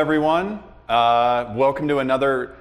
hello everyone. Uh, welcome to another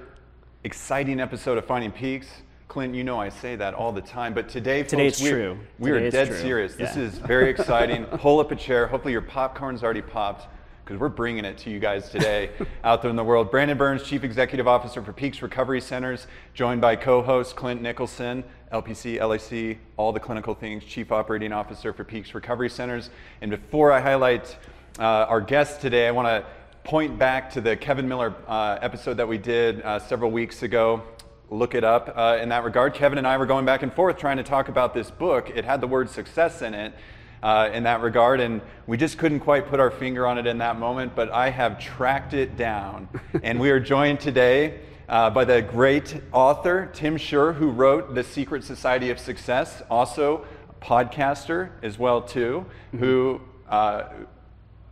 exciting episode of Finding Peaks. Clint, you know I say that all the time, but today, Today folks, it's we, true. we Today are dead true. serious. This is very exciting. Pull up a chair. Hopefully your popcorn's already popped because we're bringing it to you guys today out there in the world. Brandon Burns, Chief Executive Officer for Peaks Recovery Centers, joined by co-host Clint Nicholson, LPC, LAC, all the clinical things, Chief Operating Officer for Peaks Recovery Centers. And before I highlight uh, our guest today, I want to point back to the Kevin Miller uh, episode that we did uh, several weeks ago. Look it up. Uh, in that regard, Kevin and I were going back and forth trying to talk about this book. It had the word success in it uh, in that regard, and we just couldn't quite put our finger on it in that moment, but I have tracked it down. and we are joined today uh, by the great author, Tim Schurrer, who wrote The Secret Society of Success, also a podcaster as well, too, who uh,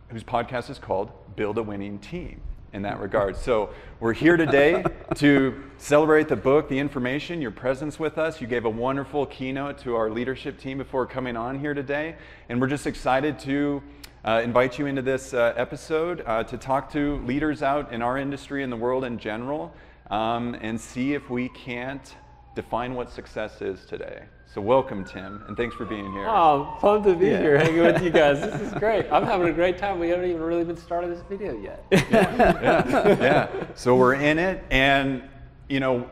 whose podcast is called Build a Winning Team in that regard. So we're here today to celebrate the book, the information, your presence with us. You gave a wonderful keynote to our leadership team before coming on here today. And we're just excited to uh, invite you into this uh, episode uh, to talk to leaders out in our industry and the world in general um, and see if we can't define what success is today. So welcome, Tim, and thanks for being here. Oh, fun to be here hanging with you guys. This is great. I'm having a great time. We haven't even really been started this video yet. yeah, yeah. So we're in it, and you know,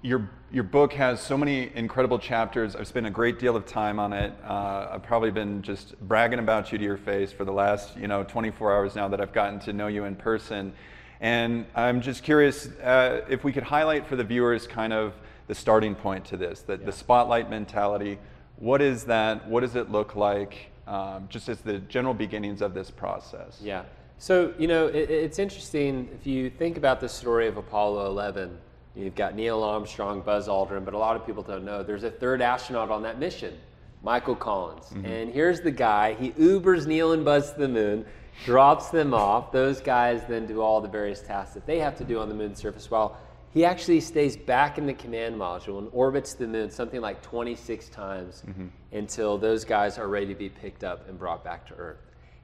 your your book has so many incredible chapters. I've spent a great deal of time on it. Uh, I've probably been just bragging about you to your face for the last you know 24 hours now that I've gotten to know you in person, and I'm just curious uh, if we could highlight for the viewers kind of the starting point to this, the, the spotlight mentality. What is that? What does it look like? Um, just as the general beginnings of this process. Yeah. So, you know, it, it's interesting if you think about the story of Apollo 11. You've got Neil Armstrong, Buzz Aldrin, but a lot of people don't know there's a third astronaut on that mission, Michael Collins. And here's the guy, he Ubers Neil and Buzz to the moon, drops them off. Those guys then do all the various tasks that they have to do on the moon's surface while he actually stays back in the command module and orbits the moon something like 26 times mm-hmm. until those guys are ready to be picked up and brought back to Earth.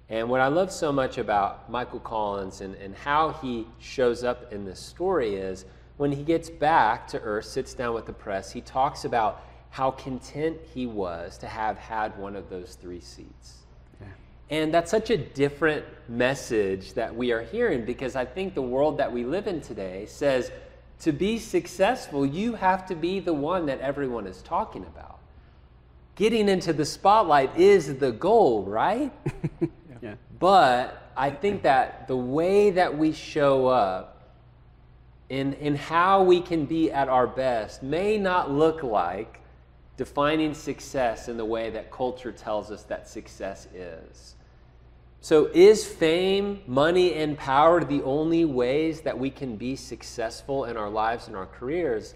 And what I love so much about Michael Collins and, and how he shows up in this story is when he gets back to Earth, sits down with the press, he talks about how content he was to have had one of those three seats. And that's such a different message that we are hearing because I think the world that we live in today says to be successful, you have to be the one that everyone is talking about. Getting into the spotlight is the goal, right? Yeah. But I think that the way that we show up in, in how we can be at our best may not look like defining success in the way that culture tells us that success is. So, is fame, money, and power the only ways that we can be successful in our lives and our careers?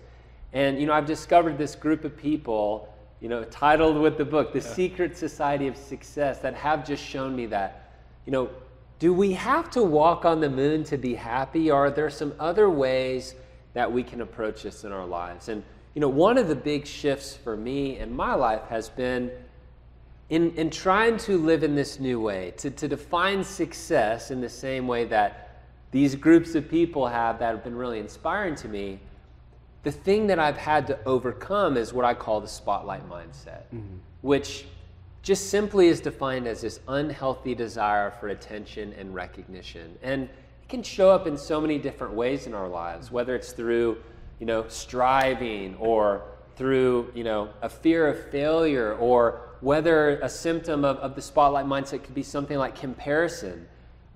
And, you know, I've discovered this group of people, you know, titled with the book, The Secret Society of Success, that have just shown me that, you know, do we have to walk on the moon to be happy, or are there some other ways that we can approach this in our lives? And, you know, one of the big shifts for me in my life has been in, in trying to live in this new way, to, to define success in the same way that these groups of people have that have been really inspiring to me, the thing that I've had to overcome is what I call the spotlight mindset, mm-hmm. which just simply is defined as this unhealthy desire for attention and recognition. And it can show up in so many different ways in our lives, whether it's through, you know, striving or through, you know, a fear of failure or whether a symptom of, of the spotlight mindset could be something like comparison.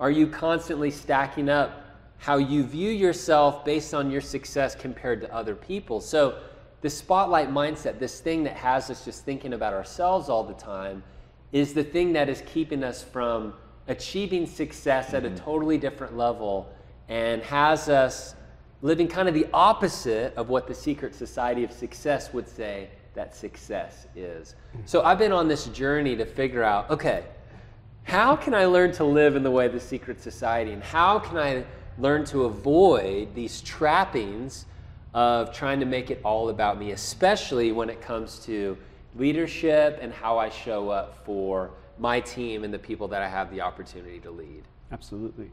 Are you constantly stacking up how you view yourself based on your success compared to other people? So, the spotlight mindset, this thing that has us just thinking about ourselves all the time, is the thing that is keeping us from achieving success at a mm-hmm. totally different level and has us living kind of the opposite of what the secret society of success would say that success is. So I've been on this journey to figure out okay, how can I learn to live in the way of the secret society? And how can I learn to avoid these trappings of trying to make it all about me, especially when it comes to leadership and how I show up for my team and the people that I have the opportunity to lead? Absolutely.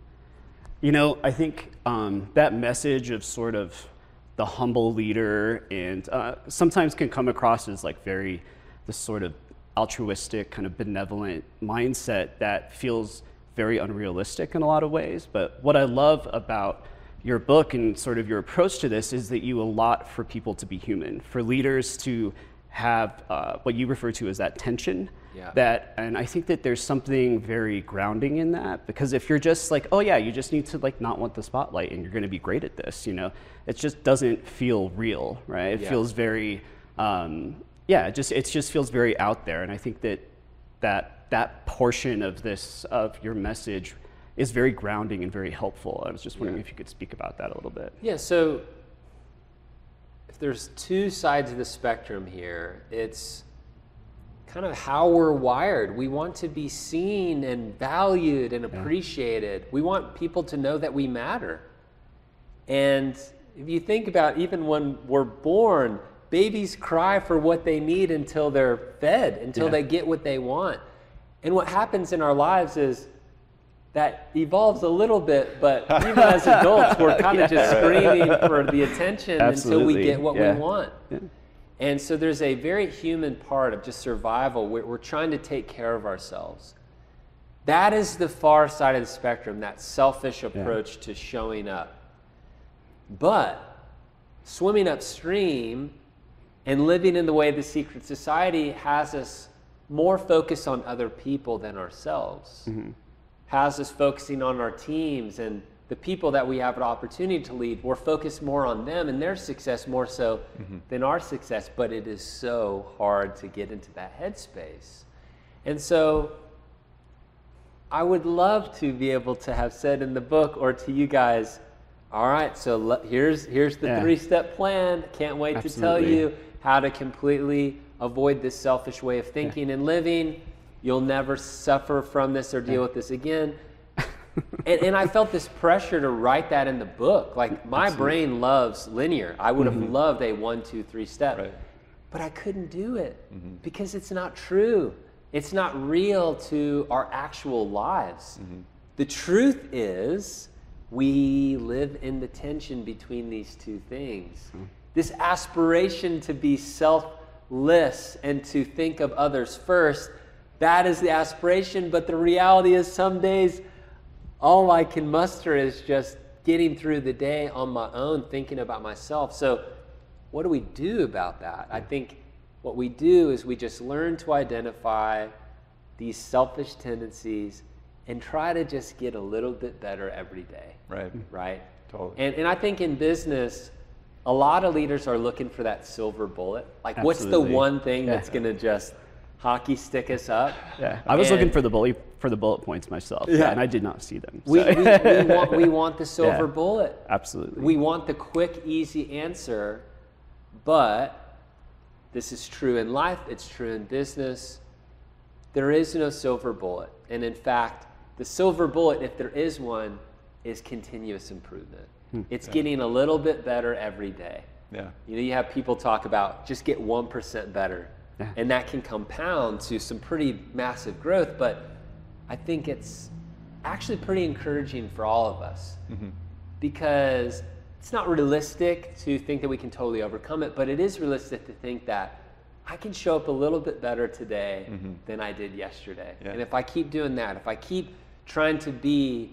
You know, I think um, that message of sort of the humble leader and uh, sometimes can come across as like very this sort of altruistic, kind of benevolent mindset that feels very unrealistic in a lot of ways. But what I love about your book and sort of your approach to this is that you allot for people to be human, for leaders to have uh, what you refer to as that tension. Yeah. That, and I think that there's something very grounding in that because if you're just like, oh yeah, you just need to like not want the spotlight and you're going to be great at this, you know, it just doesn't feel real, right? It Yeah. feels very, um, yeah, it just it just feels very out there, and I think that that that portion of this of your message is very grounding and very helpful. I was just wondering Yeah. if you could speak about that a little bit. Yeah, so if there's two sides of the spectrum here, it's kind of how we're wired. We want to be seen and valued and appreciated. We want people to know that we matter. And if you think about even when we're born, babies cry for what they need until they're fed, until Yeah. they get what they want. And what happens in our lives is that evolves a little bit, but even as adults, we're kind of just screaming for the attention until we get what yeah. we want. And so there's a very human part of just survival where we're trying to take care of ourselves. That is the far side of the spectrum, that selfish approach to showing up. But swimming upstream and living in the way the secret society has us more focused on other people than ourselves, mm-hmm. has us focusing on our teams and the people that we have an opportunity to lead. We're focused more on them and their success more so mm-hmm. than our success, but it is so hard to get into that headspace. And so I would love to be able to have said in the book or to you guys, all right, so le- here's here's the Yeah. three-step plan. Can't wait to tell you how to completely avoid this selfish way of thinking and living. You'll never suffer from this or deal with this again. And, and I felt this pressure to write that in the book. Like my brain loves linear. I would have mm-hmm. loved a one, two, three step, Right. but I couldn't do it mm-hmm. because it's not true. It's not real to our actual lives. Mm-hmm. The truth is, we live in the tension between these two things. This aspiration to be selfless and to think of others first, that is the aspiration, but the reality is some days all I can muster is just getting through the day on my own, thinking about myself. So, what do we do about that? I think what we do is we just learn to identify these selfish tendencies and try to just get a little bit better every day, Right. right? Totally. And, and I think in business, a lot of leaders are looking for that silver bullet. Like, what's the one thing Yeah. that's going to just hockey stick us up? Yeah, I was looking for the bullet for the bullet points myself, Yeah. and I did not see them. We, so- we, we, want, we want the silver Yeah. bullet. Absolutely. We want the quick, easy answer, but this is true in life, it's true in business. There is no silver bullet. And in fact, the silver bullet, if there is one, is continuous improvement. Hmm. It's getting a little bit better every day. Yeah. You know, you have people talk about just get 1% better. Yeah. And that can compound to some pretty massive growth. But I think it's actually pretty encouraging for all of us mm-hmm. because it's not realistic to think that we can totally overcome it, but it is realistic to think that I can show up a little bit better today mm-hmm. than I did yesterday. Yeah. And if I keep doing that, if I keep trying to be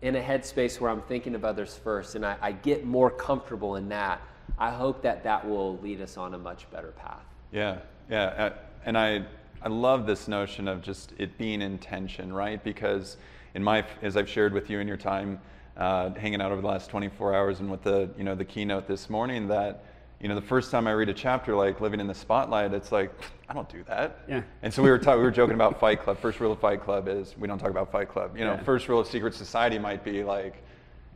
in a headspace where I'm thinking of others first and I, I get more comfortable in that, I hope that that will lead us on a much better path. Yeah, yeah, uh, and I I love this notion of just it being intention, right? Because in my as I've shared with you in your time uh, hanging out over the last 24 hours and with the you know the keynote this morning that you know the first time I read a chapter like living in the spotlight, it's like I don't do that. Yeah. And so we were talking, we were joking about Fight Club. First rule of Fight Club is we don't talk about Fight Club. You know, Yeah. first rule of Secret Society might be like.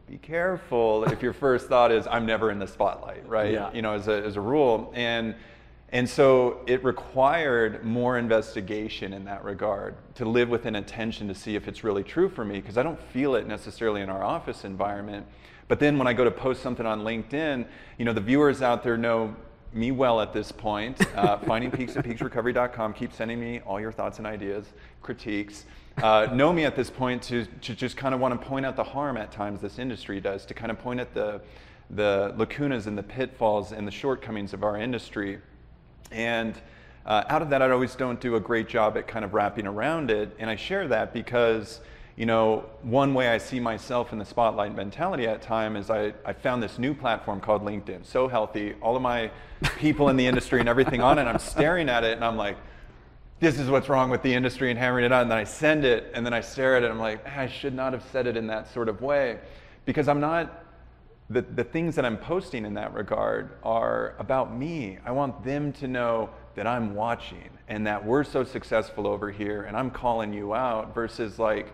Be careful if your first thought is I'm never in the spotlight, right? Yeah. You know, as a, as a rule. And and so it required more investigation in that regard to live with an attention to see if it's really true for me, because I don't feel it necessarily in our office environment. But then when I go to post something on LinkedIn, you know, the viewers out there know me well at this point. Uh, finding peaks at peaksrecovery.com. Keep sending me all your thoughts and ideas, critiques. uh, know me at this point to, to just kind of want to point out the harm at times this industry does, to kind of point at the, the lacunas and the pitfalls and the shortcomings of our industry. And uh, out of that, I always don't do a great job at kind of wrapping around it. And I share that because, you know, one way I see myself in the spotlight mentality at time is I, I found this new platform called LinkedIn, so healthy, all of my people in the industry and everything on it. I'm staring at it and I'm like, this is what's wrong with the industry and hammering it out. And then I send it and then I stare at it. And I'm like, I should not have said it in that sort of way because I'm not, the, the things that I'm posting in that regard are about me. I want them to know that I'm watching and that we're so successful over here and I'm calling you out versus like,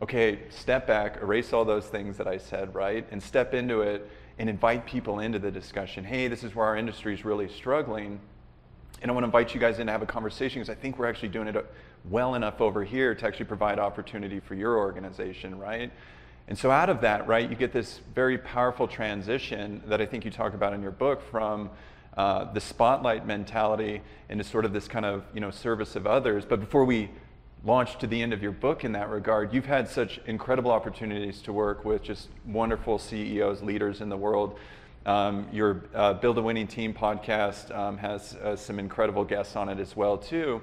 okay, step back, erase all those things that I said, right? And step into it and invite people into the discussion. Hey, this is where our industry is really struggling and I want to invite you guys in to have a conversation because I think we're actually doing it uh, well enough over here to actually provide opportunity for your organization, right? And so out of that, right, you get this very powerful transition that I think you talk about in your book from uh, the spotlight mentality into sort of this kind of you know service of others. But before we launch to the end of your book in that regard, you've had such incredible opportunities to work with just wonderful CEOs, leaders in the world. Um, your uh, Build a Winning Team podcast um, has uh, some incredible guests on it as well too.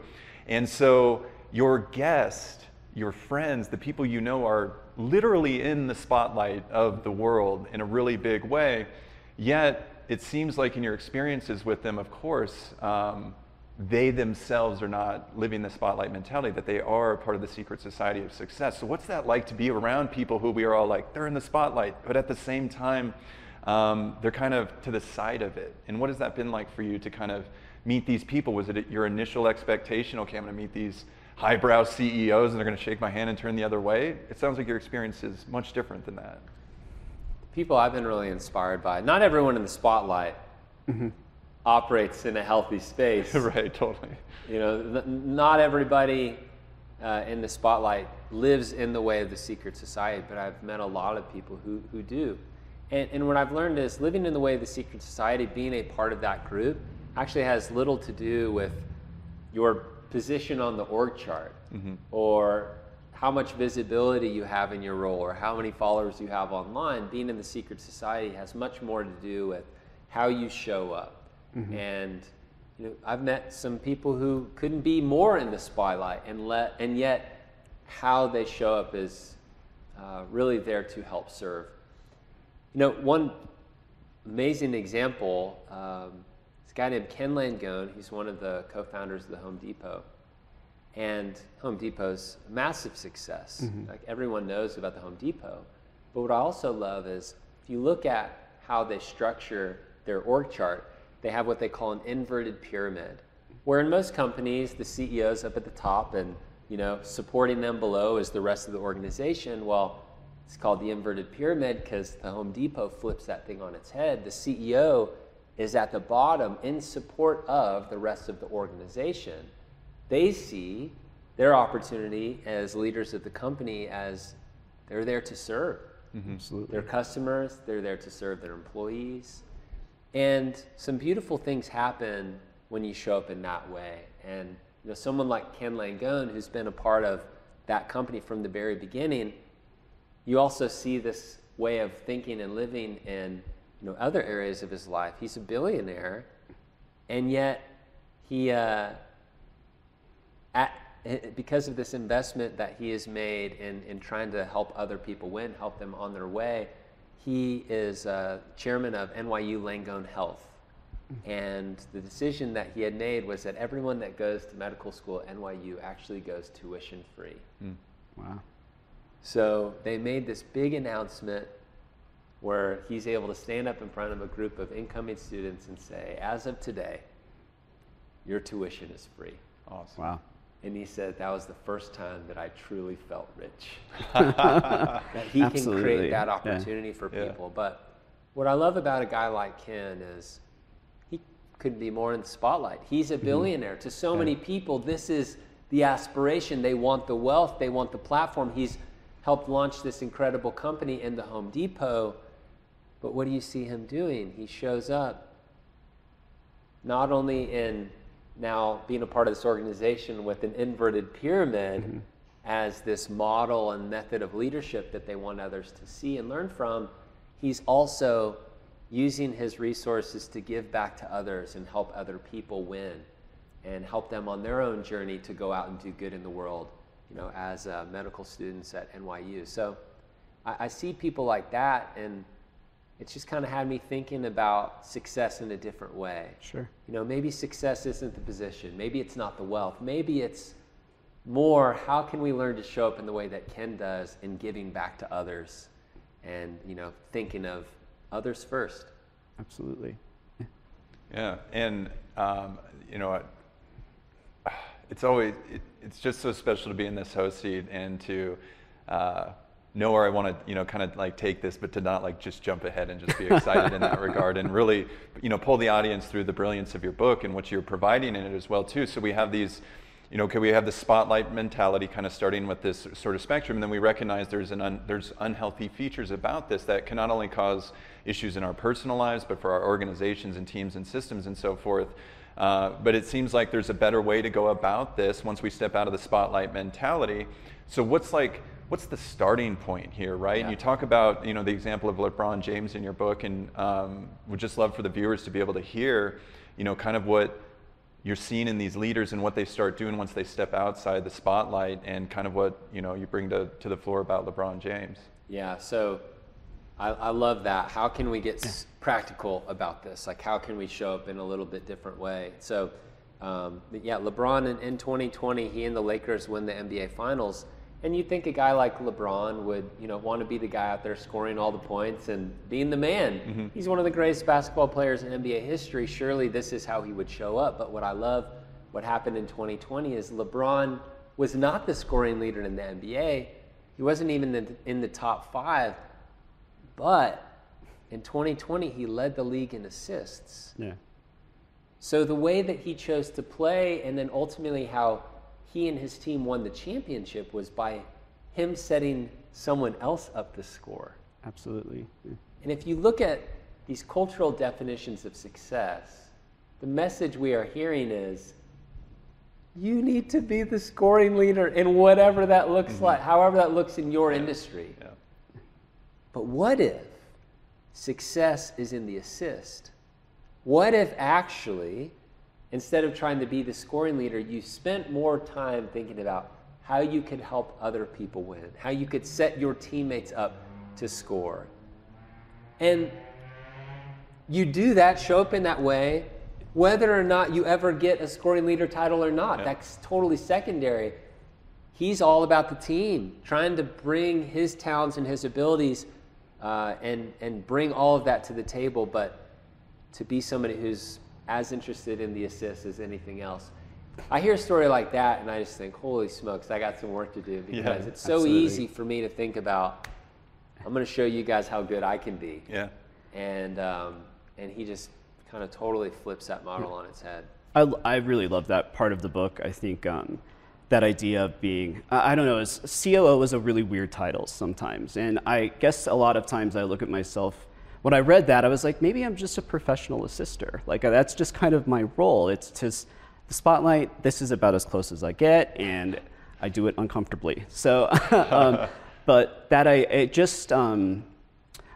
And so your guests, your friends, the people you know are literally in the spotlight of the world in a really big way. Yet it seems like in your experiences with them, of course, um, they themselves are not living the spotlight mentality, that they are part of the secret society of success. So, what's that like to be around people who we are all like, they're in the spotlight, but at the same time, um, they're kind of to the side of it. And what has that been like for you to kind of meet these people? Was it your initial expectation, okay, I'm going to meet these highbrow CEOs and they're going to shake my hand and turn the other way? It sounds like your experience is much different than that. People I've been really inspired by. Not everyone in the spotlight mm-hmm. operates in a healthy space. right, totally. You know, not everybody uh, in the spotlight lives in the way of the secret society, but I've met a lot of people who, who do. And, and what I've learned is living in the way of the secret society, being a part of that group, actually has little to do with your position on the org chart mm-hmm. or how much visibility you have in your role or how many followers you have online. Being in the secret society has much more to do with how you show up. Mm-hmm. And you know, I've met some people who couldn't be more in the spotlight, and let and yet how they show up is uh, really there to help serve. You know, one amazing example, um, guy named Ken Langone, he's one of the co-founders of the Home Depot. And Home Depot's a massive success. Mm-hmm. Like everyone knows about the Home Depot. But what I also love is if you look at how they structure their org chart, they have what they call an inverted pyramid. Where in most companies, the CEO's up at the top and you know, supporting them below is the rest of the organization. Well, it's called the inverted pyramid because the Home Depot flips that thing on its head. The CEO is at the bottom in support of the rest of the organization. They see their opportunity as leaders of the company as they're there to serve. Mm-hmm. Absolutely. Their customers, they're there to serve their employees. And some beautiful things happen when you show up in that way. And you know, someone like Ken Langone, who's been a part of that company from the very beginning, you also see this way of thinking and living in you know, other areas of his life. He's a billionaire, and yet he, uh, at, because of this investment that he has made in, in trying to help other people win, help them on their way, he is uh, chairman of NYU Langone Health. And the decision that he had made was that everyone that goes to medical school at NYU actually goes tuition free. Mm. Wow. So they made this big announcement where he's able to stand up in front of a group of incoming students and say, as of today, your tuition is free. Awesome. Wow. And he said that was the first time that I truly felt rich. that he Absolutely. can create that opportunity yeah. for people. Yeah. But what I love about a guy like Ken is he couldn't be more in the spotlight. He's a mm-hmm. billionaire. Mm-hmm. To so yeah. many people, this is the aspiration. They want the wealth, they want the platform. He's helped launch this incredible company in the Home Depot. But what do you see him doing? He shows up not only in now being a part of this organization with an inverted pyramid mm-hmm. as this model and method of leadership that they want others to see and learn from, he's also using his resources to give back to others and help other people win and help them on their own journey to go out and do good in the world, you know, as uh, medical students at NYU. So I, I see people like that, and it's just kind of had me thinking about success in a different way. Sure. You know, maybe success isn't the position, maybe it's not the wealth, maybe it's more how can we learn to show up in the way that Ken does in giving back to others and, you know, thinking of others first. Absolutely. Yeah, and um, you know, it's always it, it's just so special to be in this host seat and to uh, know where I want to you know kind of like take this, but to not like just jump ahead and just be excited in that regard, and really you know pull the audience through the brilliance of your book and what you're providing in it as well too. So we have these you know, okay, we have the spotlight mentality kind of starting with this sort of spectrum, and then we recognize there's an un, there's unhealthy features about this that can not only cause issues in our personal lives, but for our organizations and teams and systems and so forth. Uh, but it seems like there's a better way to go about this once we step out of the spotlight mentality. So what's like what's the starting point here, right? Yeah. And you talk about you know the example of LeBron James in your book, and um, would just love for the viewers to be able to hear, you know, kind of what you're seeing in these leaders and what they start doing once they step outside the spotlight and kind of what you know you bring to, to the floor about lebron james Yeah, so I, I love that. How can we get s practical about this? Like, how can we show up in a little bit different way? So, um, yeah, LeBron in, in 2020, he and the Lakers win the NBA Finals. And you'd think a guy like LeBron would, you know, want to be the guy out there scoring all the points and being the man. Mm-hmm. He's one of the greatest basketball players in NBA history. Surely this is how he would show up. But what I love, what happened in 2020 is LeBron was not the scoring leader in the NBA. He wasn't even in the, in the top five. But in 2020, he led the league in assists. Yeah. So the way that he chose to play, and then ultimately how he and his team won the championship, was by him setting someone else up to score. Absolutely. Yeah. And if you look at these cultural definitions of success, the message we are hearing is you need to be the scoring leader in whatever that looks mm-hmm. like, however that looks in your industry. yeah But what if success is in the assist? What if actually, instead of trying to be the scoring leader, you spent more time thinking about how you could help other people win, how you could set your teammates up to score? And you do that, show up in that way, whether or not you ever get a scoring leader title or not. Yeah. That's totally secondary. He's all about the team, trying to bring his talents and his abilities uh, and, and bring all of that to the table, but to be somebody who's as interested in the assist as anything else. I hear a story like that and I just think, holy smokes, I got some work to do because Yeah, it's so absolutely. easy for me to think about, I'm going to show you guys how good I can be yeah and um, and he just kind of totally flips that model on its head. I, I really love that part of the book. I think um, that idea of being, I I don't know, is COO is a really weird title sometimes. And I guess a lot of times I look at myself, when I read that, I was like, maybe I'm just a professional assister. Like, uh, that's just kind of my role. It's just the spotlight, this is about as close as I get, and I do it uncomfortably. So, um, but that I, it just, um,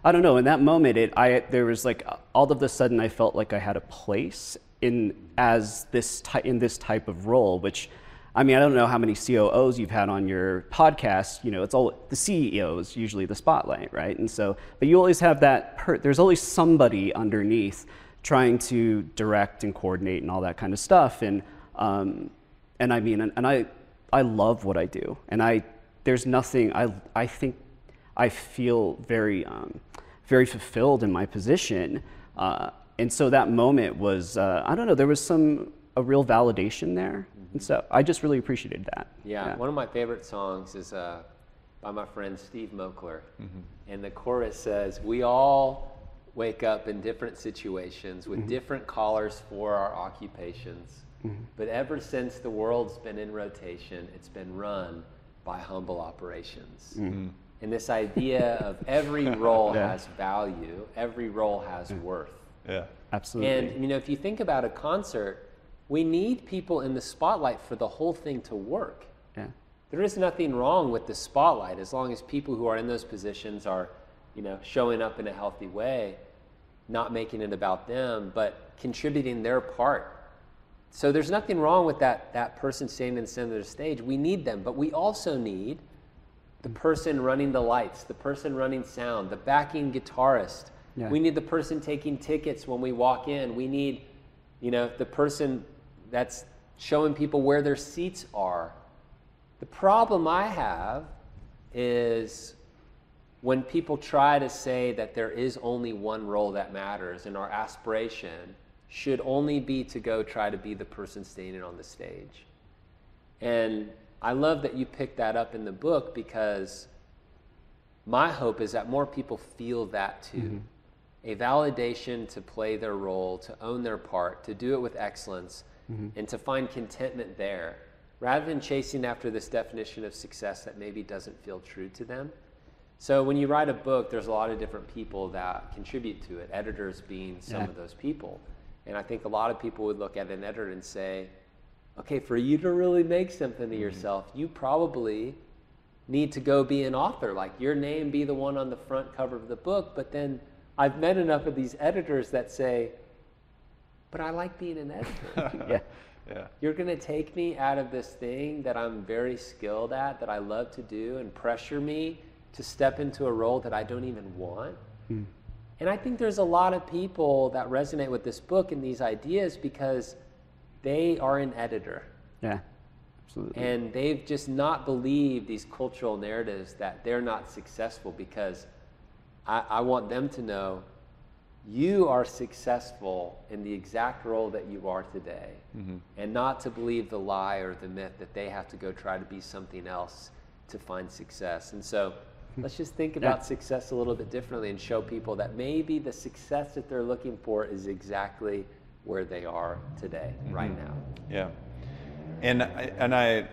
I don't know. In that moment, it I there was like all of a sudden I felt like I had a place in as this ty- in this type of role. Which, I mean, I don't know how many COOs you've had on your podcast. You know, it's all the CEOs usually the spotlight, right? And so, but you always have that. Per- there's always somebody underneath trying to direct and coordinate and all that kind of stuff. And um, and I mean, and, and I I love what I do, and I there's nothing I I think I feel very, um, very fulfilled in my position. Uh, and so that moment was, uh, I don't know, there was some, a real validation there. And mm-hmm. so I just really appreciated that. Yeah, one of my favorite songs is uh, by my friend Steve Moakler, mm-hmm. and the chorus says, "We all wake up in different situations with mm-hmm. different callers for our occupations, but ever since the world's been in rotation, it's been run by humble operations." And this idea of every role Yeah. has value, every role has worth. yeah Absolutely. And you know, if you think about a concert, we need people in the spotlight for the whole thing to work. yeah. there is nothing wrong with the spotlight as long as people who are in those positions are, you know, showing up in a healthy way, not making it about them, but contributing their part. So there's nothing wrong with that, that person standing in the center of the stage. We need them, but we also need the person running the lights, the person running sound, the backing guitarist. Yeah. We need the person taking tickets when we walk in. We need, you know, the person that's showing people where their seats are. The problem I have is when people try to say that there is only one role that matters and our aspiration should only be to go try to be the person standing on the stage. And I love that you picked that up in the book because my hope is that more people feel that too. Mm-hmm. A validation to play their role, to own their part, to do it with excellence, mm-hmm. and to find contentment there, rather than chasing after this definition of success that maybe doesn't feel true to them. So when you write a book, there's a lot of different people that contribute to it, editors being some yeah. of those people. And I think a lot of people would look at an editor and say, okay, for you to really make something of mm-hmm. yourself, you probably need to go be an author, like your name be the one on the front cover of the book. But then I've met enough of these editors that say, but I like being an editor. yeah. Yeah. You're going to take me out of this thing that I'm very skilled at, that I love to do, and pressure me to step into a role that I don't even want. Mm. And I think there's a lot of people that resonate with this book and these ideas because they are an editor. Yeah, absolutely. And they've just not believed these cultural narratives that they're not successful because I, I want them to know you are successful in the exact role that you are today mm-hmm. and not to believe the lie or the myth that they have to go try to be something else to find success. And so Let's just think about yeah. success a little bit differently and show people that maybe the success that they're looking for is exactly where they are today, mm-hmm. right now. Yeah. And I, and I,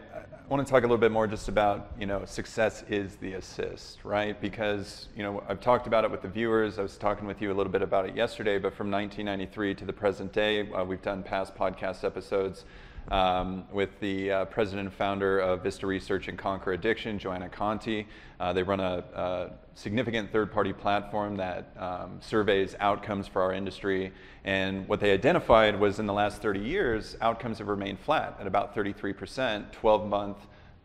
want to talk a little bit more just about, you know, success is the assist, right? Because, you know, I've talked about it with the viewers. I was talking with you a little bit about it yesterday, but from 1993 to the present day, uh, we've done past podcast episodes um, with the uh, president and founder of Vista Research and Conquer Addiction, Joanna Conti. Uh, they run a, a significant third party platform that um, surveys outcomes for our industry. And what they identified was in the last 30 years, outcomes have remained flat at about 33%, 12 month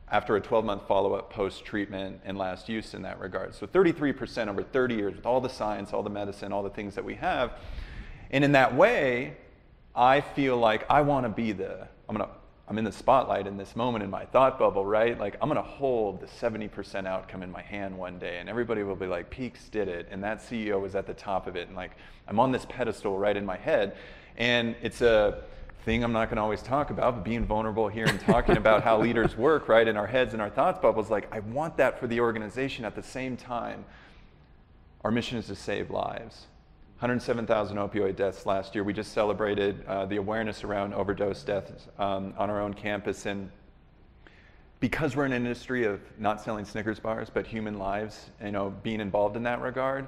after a 12 month follow up post treatment and last use in that regard. So 33% over 30 years with all the science, all the medicine, all the things that we have. And in that way, I feel like I want to be the I'm gonna I'm in the spotlight in this moment in my thought bubble, right? Like I'm gonna hold the 70% outcome in my hand one day, and everybody will be like, Peaks did it, and that CEO was at the top of it, and like I'm on this pedestal right in my head, and it's a thing I'm not gonna always talk about, but being vulnerable here and talking about how leaders work, right, in our heads and our thoughts bubbles, like I want that for the organization. At the same time, our mission is to save lives. 107,000 opioid deaths last year. We just celebrated uh, the awareness around overdose deaths um, on our own campus. And because we're in an industry of not selling Snickers bars, but human lives, you know, being involved in that regard,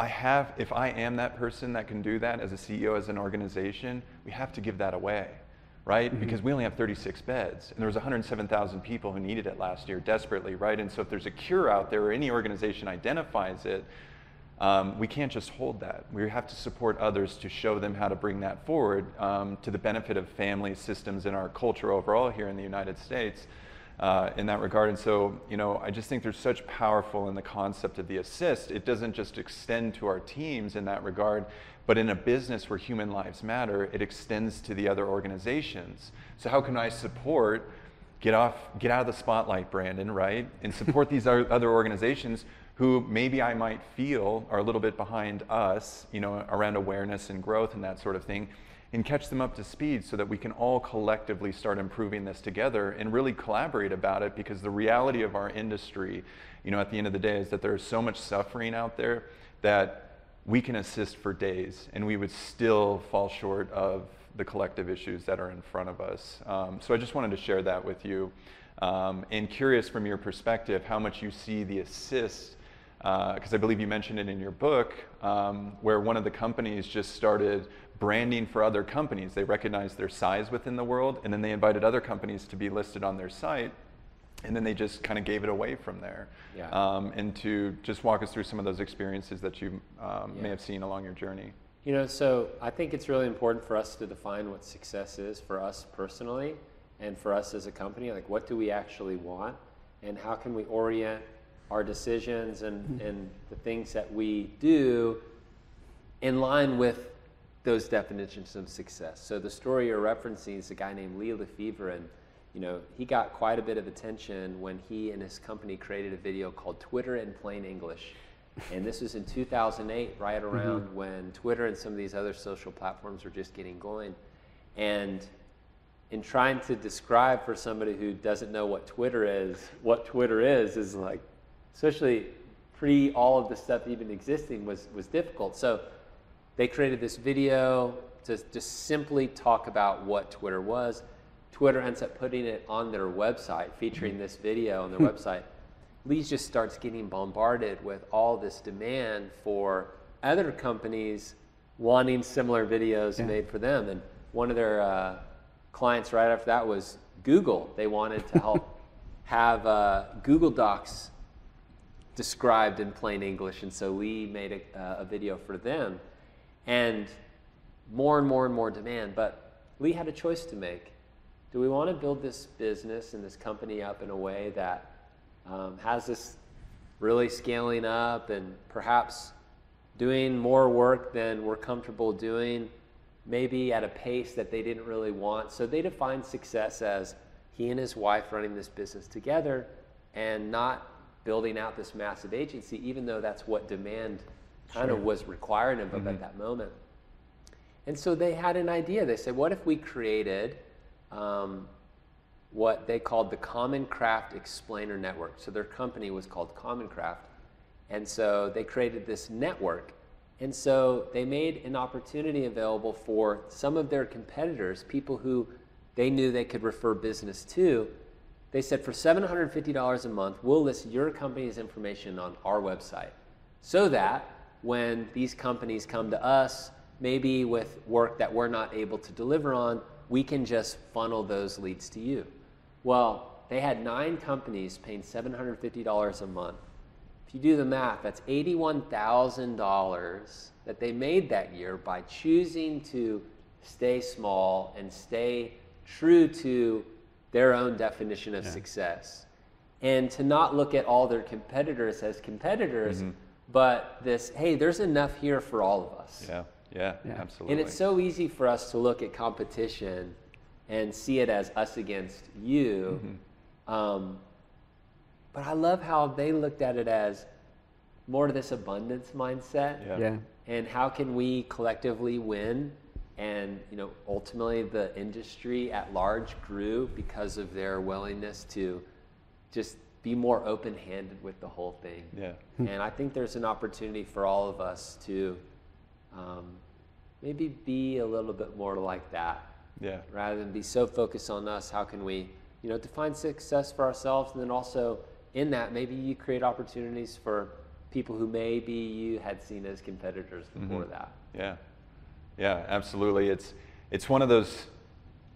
I have, if I am that person that can do that as a CEO, as an organization, we have to give that away, right? Mm-hmm. Because we only have 36 beds, and there was 107,000 people who needed it last year desperately, right? And so if there's a cure out there, or any organization identifies it, um, we can't just hold that. We have to support others to show them how to bring that forward um, to the benefit of families, systems, and our culture overall here in the United States uh, in that regard. And so, you know, I just think there's such powerful in the concept of the assist. It doesn't just extend to our teams in that regard, but in a business where human lives matter, it extends to the other organizations. So how can I support? Get off, get out of the spotlight, Brandon, right? And support these other organizations who maybe I might feel are a little bit behind us, you know, around awareness and growth and that sort of thing, and catch them up to speed so that we can all collectively start improving this together and really collaborate about it because the reality of our industry, you know, at the end of the day is that there's so much suffering out there that we can assist for days and we would still fall short of the collective issues that are in front of us. Um, so I just wanted to share that with you. Um, and curious from your perspective how much you see the assist because uh, I believe you mentioned it in your book, um, where one of the companies just started branding for other companies. They recognized their size within the world, and then they invited other companies to be listed on their site. and then they just kind of gave it away from there. Yeah. Um, and to just walk us through some of those experiences that you um, may have seen along your journey. You know, so I think it's really important for us to define what success is for us personally and for us as a company. Like, what do we actually want? And how can we orient our decisions and, and the things that we do in line with those definitions of success? So, the story you're referencing is a guy named Lee LeFever, and you know, he got quite a bit of attention when he and his company created a video called Twitter in Plain English. And this was in 2008, right mm-hmm. around when Twitter and some of these other social platforms were just getting going. And in trying to describe for somebody who doesn't know what Twitter is, what Twitter is, is like, especially pre all of the stuff even existing, was, was difficult. So they created this video to just simply talk about what Twitter was. Twitter ends up putting it on their website, featuring this video on their website. Lee's just starts getting bombarded with all this demand for other companies wanting similar videos Yeah. made for them. And one of their uh, clients right after that was Google. They wanted to help have uh, Google Docs described in plain English, and so Lee made a, uh, a video for them. And more and more and more demand, but Lee had a choice to make. Do we want to build this business and this company up in a way that um, has this really scaling up and perhaps doing more work than we're comfortable doing, maybe at a pace that they didn't really want? So they defined success as he and his wife running this business together and not building out this massive agency, even though that's what demand kind of was requiring of them at that moment. And so they had an idea. They said, what if we created um, what they called the Common Craft Explainer Network? So their company was called Common Craft. And so they created this network. And so they made an opportunity available for some of their competitors, people who they knew they could refer business to. They said, for $750 a month, we'll list your company's information on our website so that when these companies come to us, maybe with work that we're not able to deliver on, we can just funnel those leads to you. Well, they had nine companies paying $750 a month. If you do the math, that's $81,000 that they made that year by choosing to stay small and stay true to their own definition of success. And to not look at all their competitors as competitors, but this, hey, there's enough here for all of us. Yeah, yeah, Yeah. absolutely. And it's so easy for us to look at competition and see it as us against you. Mm-hmm. Um, but I love how they looked at it as more of this abundance mindset. Yeah. Yeah. And how can we collectively win? And you know, ultimately, the industry at large grew because of their willingness to just be more open-handed with the whole thing. Yeah. And I think there's an opportunity for all of us to um, maybe be a little bit more like that Yeah. rather than be so focused on us. How can we, you know, define success for ourselves, and then also in that, maybe you create opportunities for people who maybe you had seen as competitors before that. Yeah, yeah, absolutely. It's it's one of those.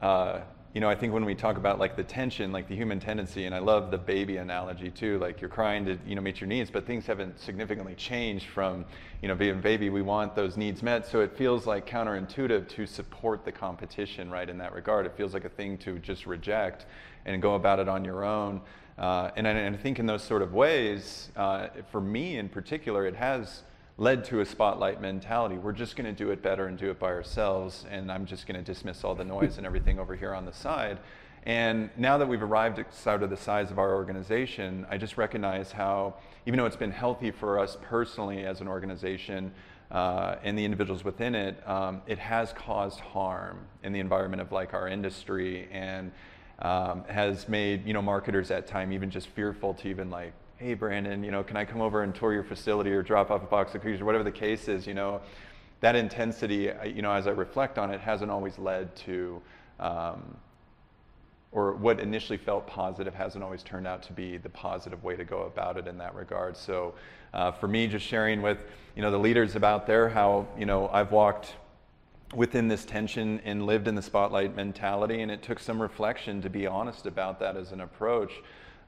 Uh, you know, I think when we talk about like the tension, like the human tendency, and I love the baby analogy too. Like you're crying to you know meet your needs, but things haven't significantly changed from you know being a baby. We want those needs met, so it feels like counterintuitive to support the competition, right? In that regard, it feels like a thing to just reject and go about it on your own. Uh, and, I, and I think in those sort of ways, uh, for me in particular, it has led to a spotlight mentality. We're just going to do it better and do it by ourselves, and I'm just going to dismiss all the noise and everything over here on the side. And now that we've arrived at of the size of our organization, I just recognize how, even though it's been healthy for us personally as an organization uh, and the individuals within it, um, it has caused harm in the environment of like our industry and um, has made you know marketers at time even just fearful to even like hey brandon you know can i come over and tour your facility or drop off a box of cookies or whatever the case is you know? That intensity you know as i reflect on it hasn't always led to um, or what initially felt positive hasn't always turned out to be the positive way to go about it in that regard. So uh, for me just sharing with you know the leaders about there how you know i've walked within this tension and lived in the spotlight mentality and it took some reflection to be honest about that as an approach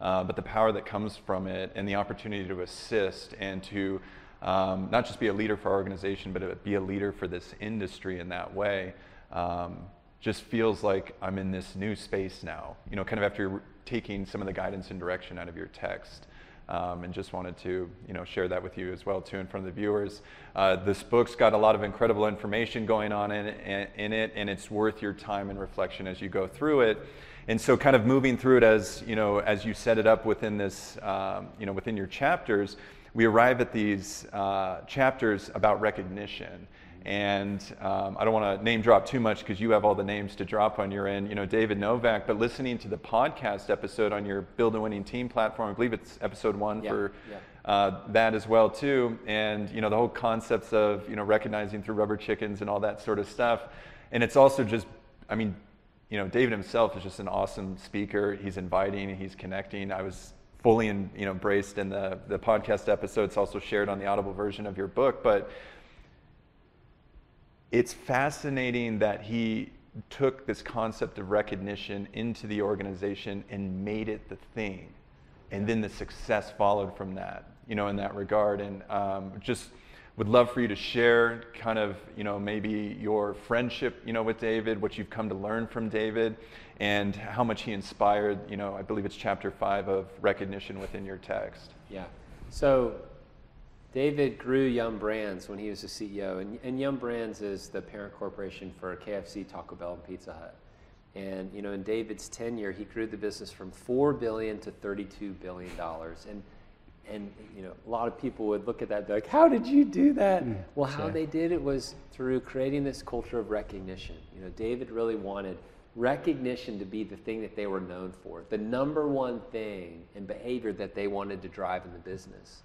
uh, but the power that comes from it and the opportunity to assist and to um, not just be a leader for our organization, but be a leader for this industry in that way. Um, just feels like I'm in this new space now, you know, kind of after taking some of the guidance and direction out of your text. Um, and just wanted to you know share that with you as well too in front of the viewers. Uh, this book's got a lot of incredible information going on in in it, and it's worth your time and reflection as you go through it. And so, kind of moving through it as you know, as you set it up within this, um, you know, within your chapters, we arrive at these uh, chapters about recognition. And um, I don't want to name drop too much because you have all the names to drop on your end. You know, David Novak, but listening to the podcast episode on your Build a Winning Team platform, I believe it's episode one yeah, for yeah. Uh, that as well too. And you know, the whole concepts of you know recognizing through rubber chickens and all that sort of stuff. And it's also just, I mean, you know, David himself is just an awesome speaker. He's inviting, he's connecting. I was fully in, you know, embraced in the, the podcast episode. It's also shared on the Audible version of your book. But it's fascinating that he took this concept of recognition into the organization and made it the thing. And then the success followed from that, you know, in that regard. And um, just would love for you to share kind of, you know, maybe your friendship, you know, with David, what you've come to learn from David, and how much he inspired, you know, I believe it's chapter five of recognition within your text. Yeah. So David grew Yum Brands when he was the CEO, and, and Yum Brands is the parent corporation for KFC, Taco Bell, and Pizza Hut. And you know, in David's tenure, he grew the business from four billion to thirty-two billion dollars. And and you know, a lot of people would look at that and be like, "How did you do that?" Mm, well, how sure. they did it was through creating this culture of recognition. You know, David really wanted recognition to be the thing that they were known for, the number one thing and behavior that they wanted to drive in the business.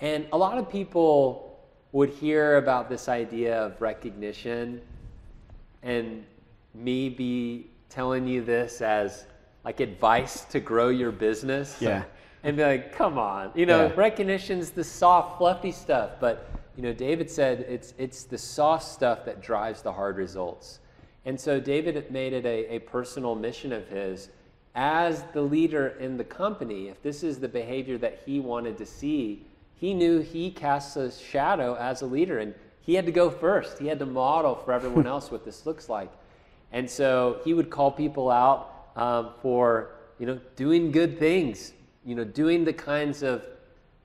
And a lot of people would hear about this idea of recognition and me be telling you this as like advice to grow your business. Yeah. And be like, come on. You know, yeah. recognition's the soft, fluffy stuff. But, you know, David said it's, it's the soft stuff that drives the hard results. And so David made it a, a personal mission of his as the leader in the company. If this is the behavior that he wanted to see, he knew he casts a shadow as a leader and he had to go first. He had to model for everyone else what this looks like. And so he would call people out um, for, you know, doing good things, you know, doing the kinds of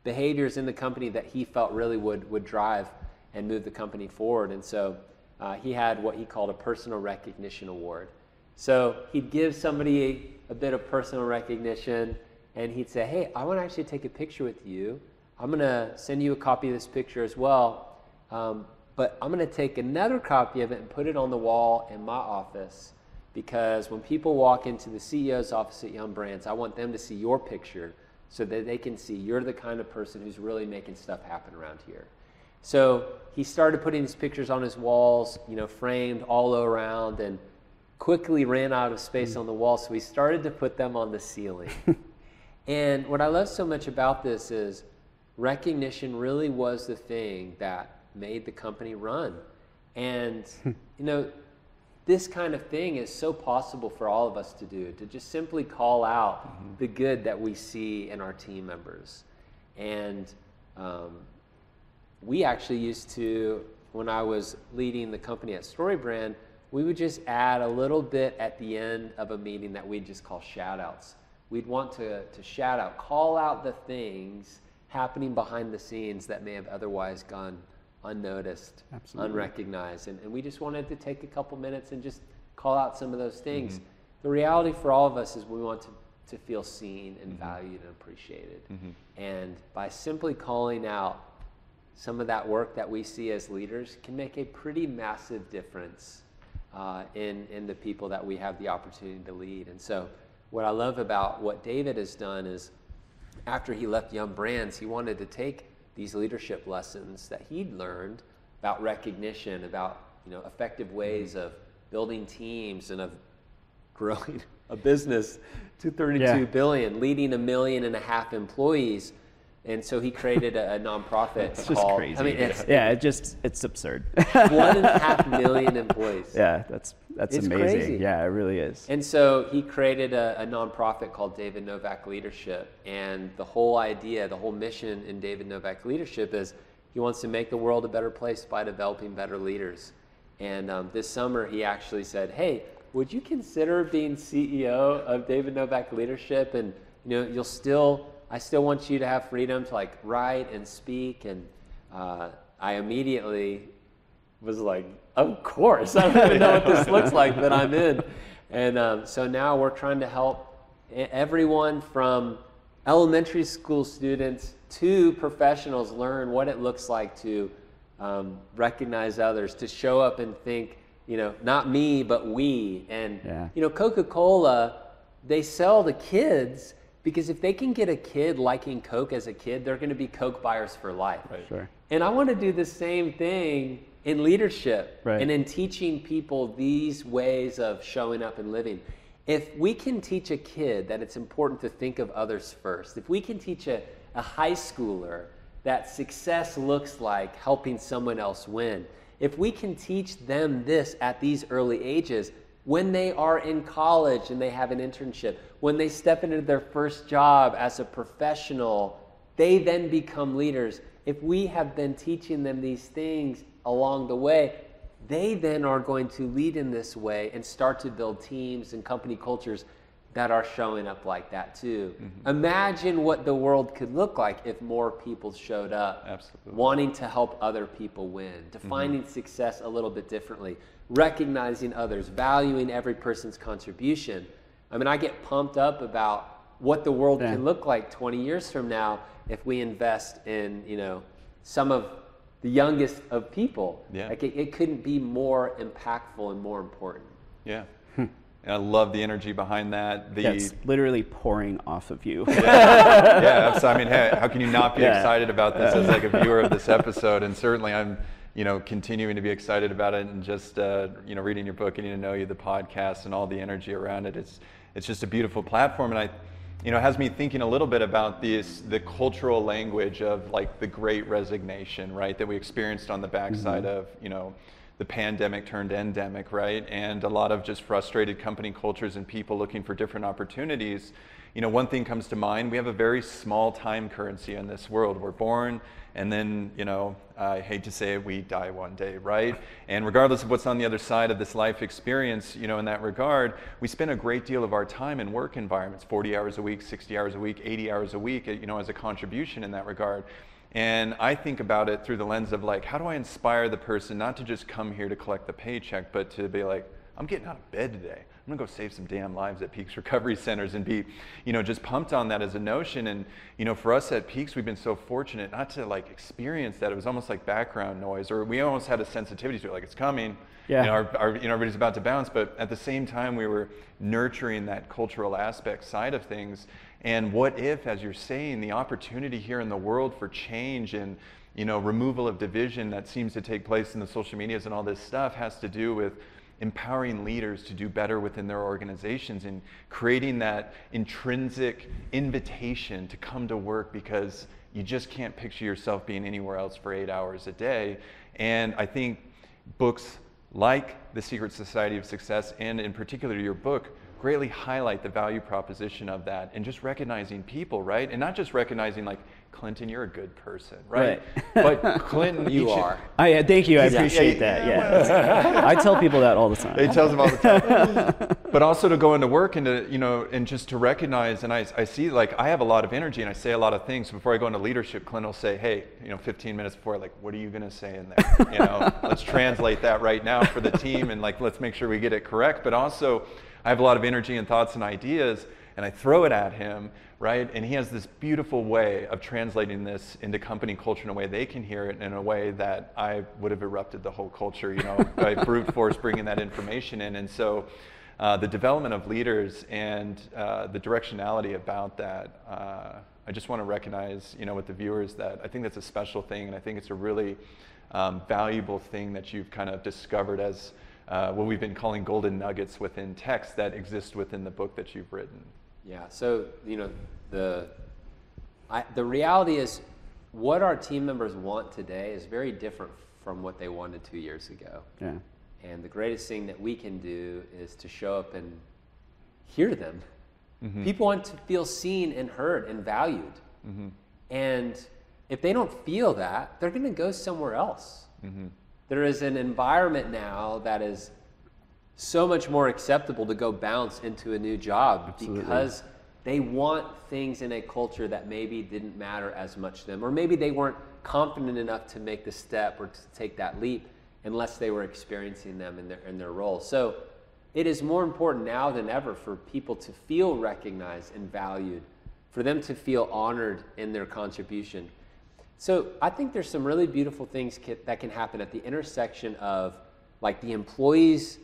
behaviors in the company that he felt really would, would drive and move the company forward. And so uh, he had what he called a personal recognition award. So he'd give somebody a, a bit of personal recognition and he'd say, Hey, I want to actually take a picture with you I'm going to send you a copy of this picture as well. Um, but I'm going to take another copy of it and put it on the wall in my office because when people walk into the CEO's office at Yum Brands, I want them to see your picture so that they can see you're the kind of person who's really making stuff happen around here. So he started putting these pictures on his walls, you know, framed all around, and quickly ran out of space mm. on the wall. So he started to put them on the ceiling. and what I love so much about this is recognition really was the thing that made the company run. And, hmm. you know, this kind of thing is so possible for all of us to do, to just simply call out mm-hmm. the good that we see in our team members. And um, we actually used to, when I was leading the company at StoryBrand, we would just add a little bit at the end of a meeting that we'd just call shout outs. We'd want to, to shout out, call out the things happening behind the scenes that may have otherwise gone unnoticed, Absolutely. unrecognized. And, and we just wanted to take a couple minutes and just call out some of those things. Mm-hmm. The reality for all of us is we want to, to feel seen and mm-hmm. valued and appreciated. Mm-hmm. And by simply calling out some of that work that we see as leaders can make a pretty massive difference uh, in, in the people that we have the opportunity to lead. And so, what I love about what David has done is after he left Yum Brands, he wanted to take these leadership lessons that he'd learned about recognition, about you know effective ways mm-hmm. of building teams and of growing a business to thirty-two yeah. billion, leading a million and a half employees. And so he created a, a nonprofit it's called. Just crazy. I mean, it's, yeah, it just it's absurd. one and a half million employees. Yeah, that's That's It's amazing. crazy. Yeah, it really is. And so he created a, a nonprofit called David Novak Leadership. And the whole idea, the whole mission in David Novak Leadership is he wants to make the world a better place by developing better leaders. And um, this summer, he actually said, Hey, would you consider being CEO of David Novak Leadership? And you know, you'll still, I still want you to have freedom to like write and speak. And uh, I immediately was like, of course. I don't even know what this looks like, but I'm in. And um, so now we're trying to help everyone from elementary school students to professionals learn what it looks like to um, recognize others, to show up and think, you know, not me, but we. And, Yeah. you know, Coca Cola, they sell to kids because if they can get a kid liking Coke as a kid, they're going to be Coke buyers for life. Sure. And I want to do the same thing in leadership Right. and in teaching people these ways of showing up and living. If we can teach a kid that it's important to think of others first, if we can teach a, a high schooler that success looks like helping someone else win, if we can teach them this at these early ages, when they are in college and they have an internship, when they step into their first job as a professional, they then become leaders. If we have been teaching them these things along the way, they then are going to lead in this way and start to build teams and company cultures that are showing up like that too. Mm-hmm. Imagine what the world could look like if more people showed up Absolutely. wanting to help other people win, defining mm-hmm. success a little bit differently, recognizing others, valuing every person's contribution. I mean, I get pumped up about what the world Yeah. can look like 20 years from now if we invest in, you know, some of the youngest of people. Yeah. Like it, it couldn't be more impactful and more important. Yeah. Hmm. and I love the energy behind that. The That's literally pouring off of you. yeah, abso- I mean, hey, how can you not be Yeah. excited about this as like a viewer of this episode? And certainly, I'm, you know, continuing to be excited about it, and just, uh, you know, reading your book, getting to know you, the podcast, and all the energy around it. It's, it's just a beautiful platform, and I, you know, it has me thinking a little bit about this, the cultural language of like the Great Resignation, right, that we experienced on the backside of, you know. The pandemic turned endemic, right? And a lot of just frustrated company cultures and people looking for different opportunities you know, one thing comes to mind. We have a very small time currency in this world. We're born, and then, you know, I hate to say it, we die one day, right? And regardless of what's on the other side of this life experience, you know, in that regard, we spend a great deal of our time in work environments 40 hours a week, 60 hours a week, 80 hours a week, you know, as a contribution in that regard. And I think about it through the lens of like, how do I inspire the person not to just come here to collect the paycheck, but to be like, I'm getting out of bed today. I'm gonna go save some damn lives at Peaks Recovery Centers and be, you know, just pumped on that as a notion. And you know, for us at Peaks, we've been so fortunate not to like experience that. It was almost like background noise, or we almost had a sensitivity to it, like it's coming. Yeah. You know, our, our, you know, everybody's about to bounce, but at the same time, we were nurturing that cultural aspect side of things. And what if, as you're saying, the opportunity here in the world for change and you know, removal of division that seems to take place in the social medias and all this stuff has to do with empowering leaders to do better within their organizations and creating that intrinsic invitation to come to work because you just can't picture yourself being anywhere else for eight hours a day. And I think books like The Secret Society of Success, and in particular your book, greatly highlight the value proposition of that and just recognizing people, right? And not just recognizing like, Clinton, you're a good person, right? Right. But Clinton, You are. I, yeah, thank you. I appreciate yeah, that. Yeah. I tell people that all the time. He tells them all the time. but also to go into work and to, you know, and just to recognize, and I, I see like I have a lot of energy and I say a lot of things. Before I go into leadership, Clint will say, hey, you know, 15 minutes before, like, what are you going to say in there? You know, let's translate that right now for the team and like, let's make sure we get it correct. But also, I have a lot of energy and thoughts and ideas and I throw it at him, right? And he has this beautiful way of translating this into company culture in a way they can hear it in a way that I would have erupted the whole culture, you know, by brute force bringing that information in. And so uh, the development of leaders and uh, the directionality about that, uh, I just want to recognize, you know, with the viewers that I think that's a special thing, and I think it's a really um, valuable thing that you've kind of discovered as uh, what we've been calling golden nuggets within text that exist within the book that you've written. Yeah. So you know the I, the reality is what our team members want today is very different from what they wanted two years ago. Yeah. And the greatest thing that we can do is to show up and hear them. Mm-hmm. People want to feel seen and heard and valued. Mm-hmm. And if they don't feel that, they're going to go somewhere else. Mm-hmm. There is an environment now that is so much more acceptable to go bounce into a new job Absolutely. because they want things in a culture that maybe didn't matter as much to them, or maybe they weren't confident enough to make the step or to take that leap unless they were experiencing them in their, in their role. So it is more important now than ever for people to feel recognized and valued, for them to feel honored in their contribution. So I think there's some really beautiful things that can happen at the intersection of like the employees'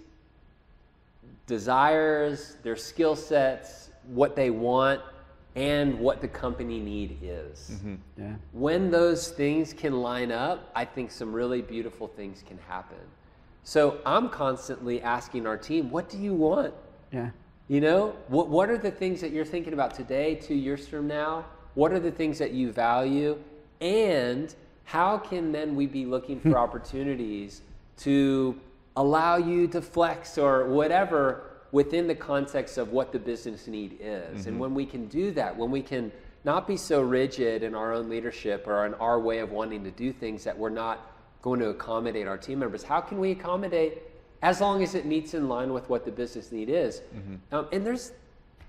desires, their skill sets, what they want, and what the company need is. Mm-hmm. Yeah. When those things can line up, I think some really beautiful things can happen. So I'm constantly asking our team, what do you want? Yeah. You know, what, what are the things that you're thinking about today, two years from now? What are the things that you value? And how can then we be looking for opportunities to allow you to flex or whatever within the context of what the business need is? And when we can do that, when we can not be so rigid in our own leadership or in our way of wanting to do things that we're not going to accommodate our team members, how can we accommodate as long as it meets in line with what the business need is? Um, and there's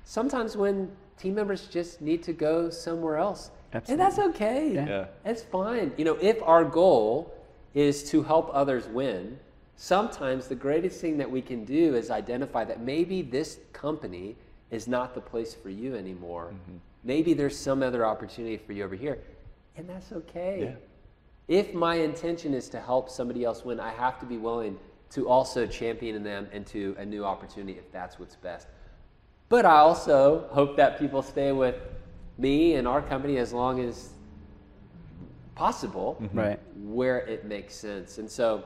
sometimes when team members just need to go somewhere else. And that's okay. Yeah. Yeah. It's fine. You know, if our goal is to help others win, sometimes the greatest thing that we can do is identify that maybe this company is not the place for you anymore. Mm-hmm. Maybe there's some other opportunity for you over here. And that's okay. Yeah. If my intention is to help somebody else win, I have to be willing to also champion them into a new opportunity if that's what's best. But I also hope that people stay with me and our company as long as possible mm-hmm. Right. where it makes sense. And so,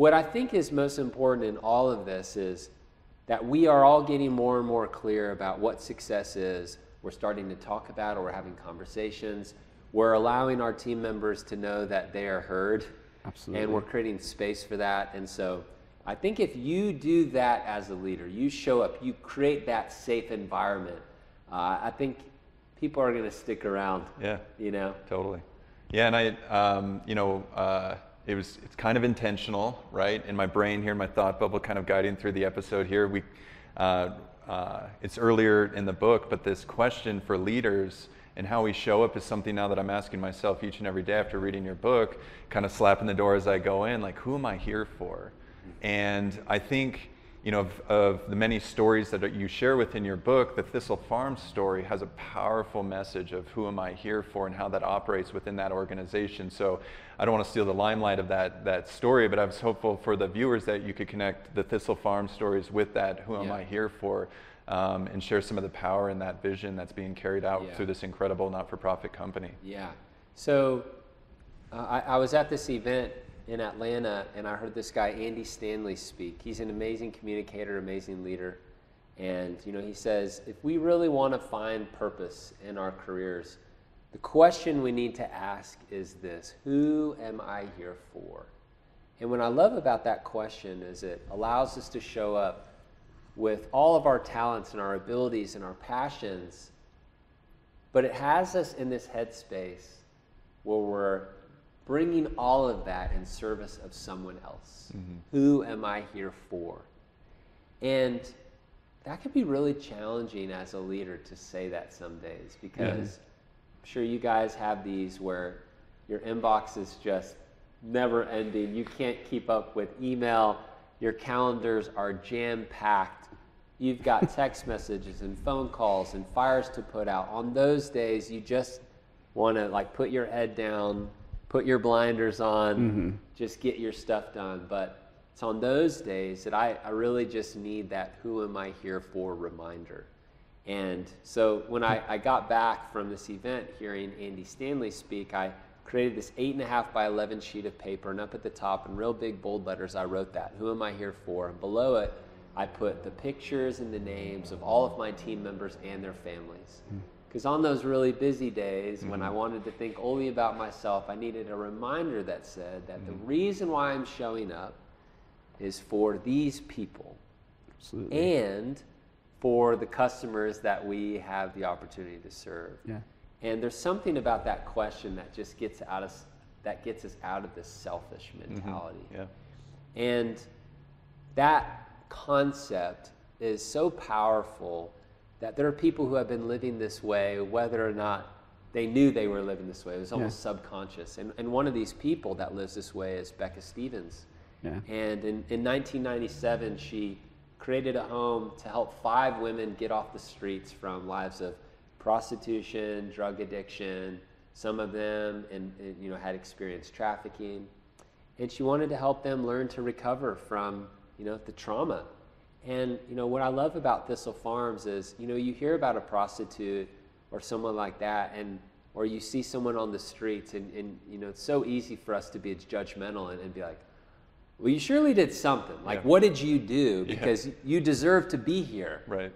what I think is most important in all of this is that we are all getting more and more clear about what success is. We're starting to talk about it, we're having conversations. We're allowing our team members to know that they are heard. Absolutely. And we're creating space for that. And so, I think if you do that as a leader, you show up, you create that safe environment, uh, I think people are going to stick around. Yeah. You know? Totally. Yeah, and I, um, you know, uh, it was it's kind of intentional, right? In my brain here, my thought bubble, kind of guiding through the episode here. We, uh, uh, it's earlier in the book, but this question for leaders and how we show up is something now that I'm asking myself each and every day after reading your book, kind of slapping the door as I go in, like, who am I here for? And I think, you know, of, of the many stories that you share within your book, the Thistle Farm story has a powerful message of who am I here for and how that operates within that organization. So I don't want to steal the limelight of that, that story, but I was hopeful for the viewers that you could connect the Thistle Farm stories with that who am Yeah. I here for um, and share some of the power and that vision that's being carried out Yeah. through this incredible not-for-profit company. Yeah. So uh, I, I was at this event in Atlanta and I heard this guy, Andy Stanley, speak. He's an amazing communicator, amazing leader. And, you know, he says, if we really want to find purpose in our careers, the question we need to ask is this Who am I here for? And what I love about that question is it allows us to show up with all of our talents and our abilities and our passions but it has us in this headspace where we're bringing all of that in service of someone else. Mm-hmm. Who am I here for? And that could be really challenging as a leader to say that some days because I'm sure you guys have these where your inbox is just never ending. You can't keep up with email. Your calendars are jam packed. You've got text messages and phone calls and fires to put out. On those days, you just want to like put your head down, put your blinders on, mm-hmm. just get your stuff done. But it's on those days that I, I really just need that who am I here for reminder. And so when I, I got back from this event hearing Andy Stanley speak, I created this eight and a half by 11 sheet of paper. And up at the top, in real big bold letters, I wrote that Who am I here for? And below it, I put the pictures and the names of all of my team members and their families. Hmm. Because on those really busy days, when I hmm. wanted to think only about myself, I needed a reminder that said that the hmm. reason why I'm showing up is for these people Absolutely. and for the customers that we have the opportunity to serve. yeah. And there's something about that question that just gets out of that gets us out of this selfish mm-hmm. mentality. Yeah. And that concept is so powerful that there are people who have been living this way, whether or not they knew they were living this way. It was almost subconscious. And, and one of these people that lives this way is Becca Stevens. Yeah. And in, in 1997, she created a home to help five women get off the streets from lives of prostitution, drug addiction. Some of them, and, you know, had experienced trafficking, and she wanted to help them learn to recover from, you know, the trauma. And you know what I love about Thistle Farms is, you know, you hear about a prostitute or someone like that, and or you see someone on the streets, and, and you know, it's so easy for us to be judgmental and, and be like, well, you surely did something. Like, Yeah. what did you do? Yeah. Because you deserve to be here. Right.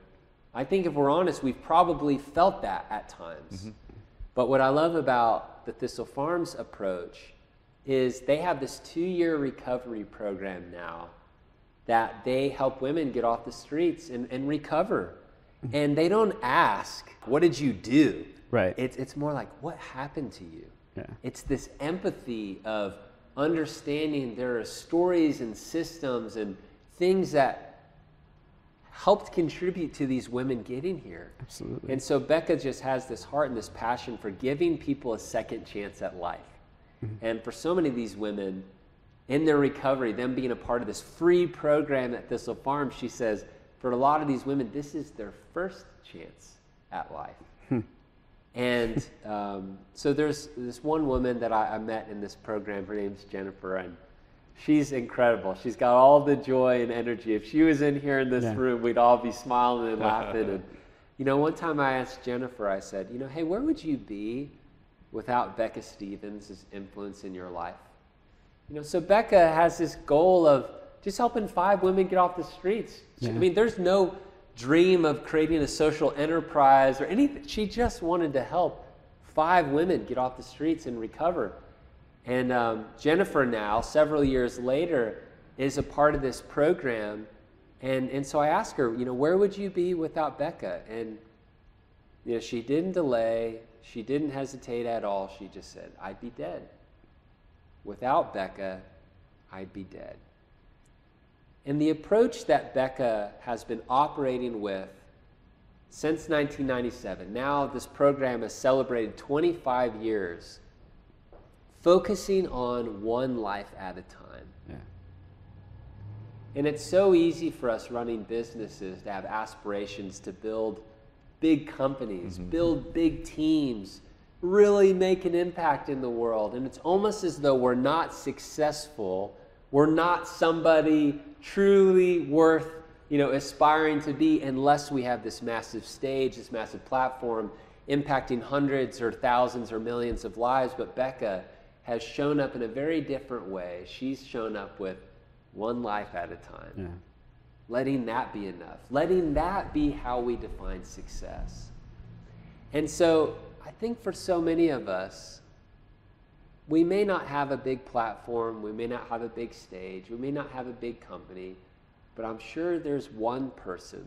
I think if we're honest, we've probably felt that at times. Mm-hmm. But what I love about the Thistle Farms approach is they have this two year recovery program now that they help women get off the streets and, and recover. Mm-hmm. And they don't ask, What did you do? Right. It's, it's more like, What happened to you? Yeah. It's this empathy of understanding there are stories and systems and things that helped contribute to these women getting here. Absolutely. And so Becca just has this heart and this passion for giving people a second chance at life. Mm-hmm. And for so many of these women, in their recovery, them being a part of this free program at Thistle Farm, she says, for a lot of these women, this is their first chance at life. And um, so there's this one woman that I, I met in this program. Her name's Jennifer, and she's incredible. She's got all the joy and energy. If she was in here in this Yeah. room, we'd all be smiling and laughing. And you know, one time I asked Jennifer, I said, you know, hey, where would you be without Becca Stevens' influence in your life? You know, so Becca has this goal of just helping five women get off the streets. She- I mean, there's no dream of creating a social enterprise or anything. She just wanted to help five women get off the streets and recover. And um, Jennifer, now, several years later, is a part of this program. And, and so I asked her, you know, where would you be without Becca? And, you know, she didn't delay. She didn't hesitate at all. She just said, I'd be dead. Without Becca, I'd be dead. And the approach that Becca has been operating with since 1997, now this program has celebrated 25 years, focusing on one life at a time. yeah. And it's so easy for us running businesses to have aspirations to build big companies, mm-hmm. build big teams, really make an impact in the world. And it's almost as though we're not successful, we're not somebody truly worth, you know, aspiring to be unless we have this massive stage, this massive platform impacting hundreds or thousands or millions of lives. But Becca has shown up in a very different way. She's shown up with one life at a time. Yeah. Letting that be enough. Letting that be how we define success. And so I think for so many of us, we may not have a big platform, we may not have a big stage, we may not have a big company, but I'm sure there's one person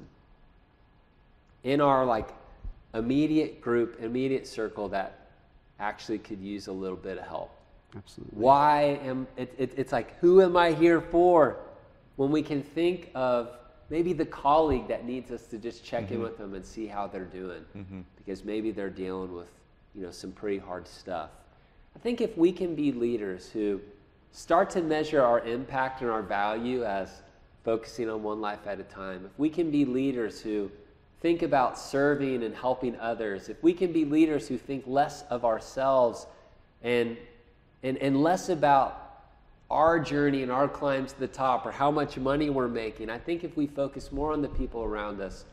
in our like immediate group, immediate circle that actually could use a little bit of help. Absolutely. Why am it, it, it's like who am I here for? When we can think of maybe the colleague that needs us to just check in mm-hmm. with them and see how they're doing, mm-hmm. because maybe they're dealing with you know some pretty hard stuff. I think if we can be leaders who start to measure our impact and our value as focusing on one life at a time, if we can be leaders who think about serving and helping others, if we can be leaders who think less of ourselves and, and, and less about our journey and our climb to the top or how much money we're making, I think if we focus more on the people around us,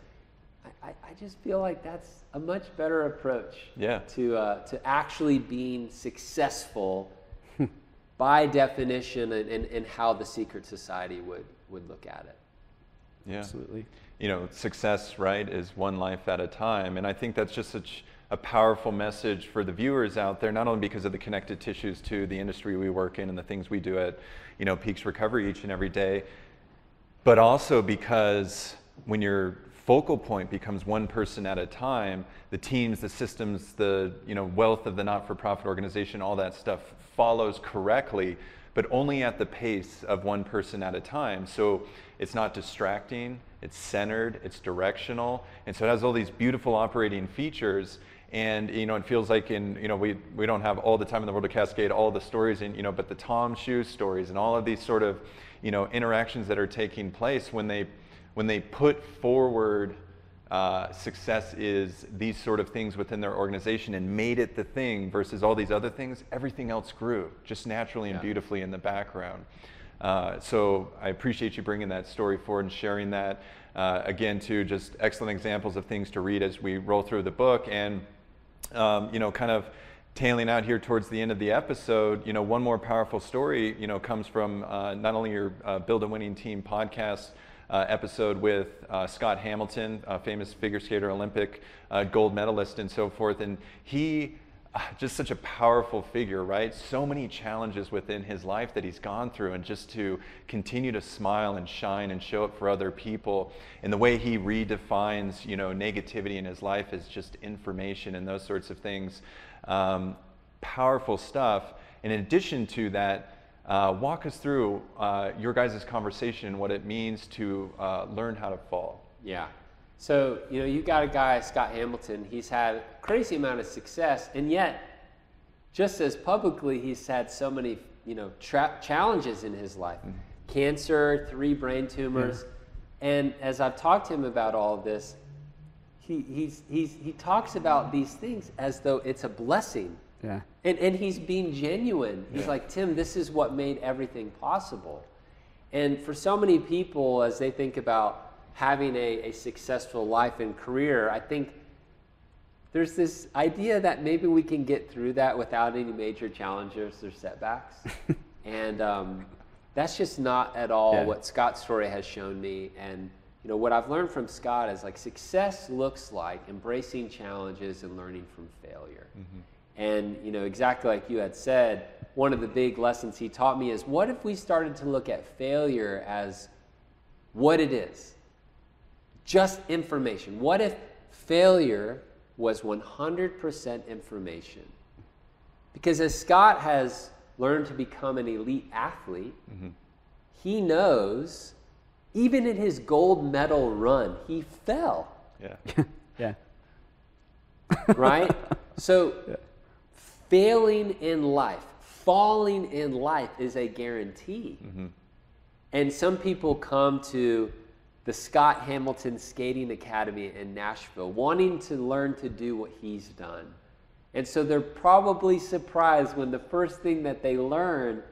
I, I, I just feel like that's a much better approach Yeah. to, uh, to actually being successful by definition and, and, and how the secret society would, would look at it. Yeah. Absolutely. you know, success, right, is one life at a time. And I think that's just such a powerful message for the viewers out there, not only because of the connected tissues to the industry we work in and the things we do at, you know, Peaks Recovery each and every day, but also because when your focal point becomes one person at a time, the teams, the systems, the you know wealth of the not-for-profit organization, all that stuff follows correctly, but only at the pace of one person at a time. So it's not distracting, it's centered, it's directional, and so it has all these beautiful operating features. And you know, it feels like in you know we we don't have all the time in the world to cascade all the stories, and you know, but the TOMS Shoes stories and all of these sort of you know interactions that are taking place when they when they put forward uh, success is these sort of things within their organization and made it the thing versus all these other things, everything else grew just naturally and Yeah. beautifully in the background. Uh, so I appreciate you bringing that story forward and sharing that. Uh, again, too, just excellent examples of things to read as we roll through the book. And um, you know, kind of tailing out here towards the end of the episode, you know, one more powerful story, you know, comes from uh, not only your uh, Build a Winning Team podcast uh, episode with uh, Scott Hamilton, a famous figure skater, Olympic uh, gold medalist, and so forth, and he. uh, Just such a powerful figure, right? So many challenges within his life that he's gone through, and just to continue to smile and shine and show up for other people. And the way he redefines, you know, negativity in his life is just information and those sorts of things. Um, powerful stuff. And in addition to that, uh, walk us through uh, your guys' conversation and what it means to uh, learn how to fall. Yeah. So, you know, you got a guy, Scott Hamilton, he's had a crazy amount of success, and yet, just as publicly, he's had so many, you know, tra- challenges in his life cancer, three brain tumors. And as I've talked to him about all of this, he, he's, he's, he talks about these things as though it's a blessing. Yeah. And, and he's being genuine. He's like, Tim, this is what made everything possible. And for so many people, as they think about having a, a successful life and career, I think there's this idea that maybe we can get through that without any major challenges or setbacks. and um, that's just not at all Yeah. what Scott's story has shown me. And you know what I've learned from Scott is like success looks like embracing challenges and learning from failure. And you know exactly like you had said, one of the big lessons he taught me is what if we started to look at failure as what it is? Just information. What if failure was 100% information? Because as Scott has learned to become an elite athlete, mm-hmm. he knows even in his gold medal run, he fell, Yeah. Yeah. right? so failing in life, falling in life is a guarantee. Mm-hmm. And some people come to the Scott Hamilton Skating Academy in Nashville wanting to learn to do what he's done. And so they're probably surprised when the first thing that they learn,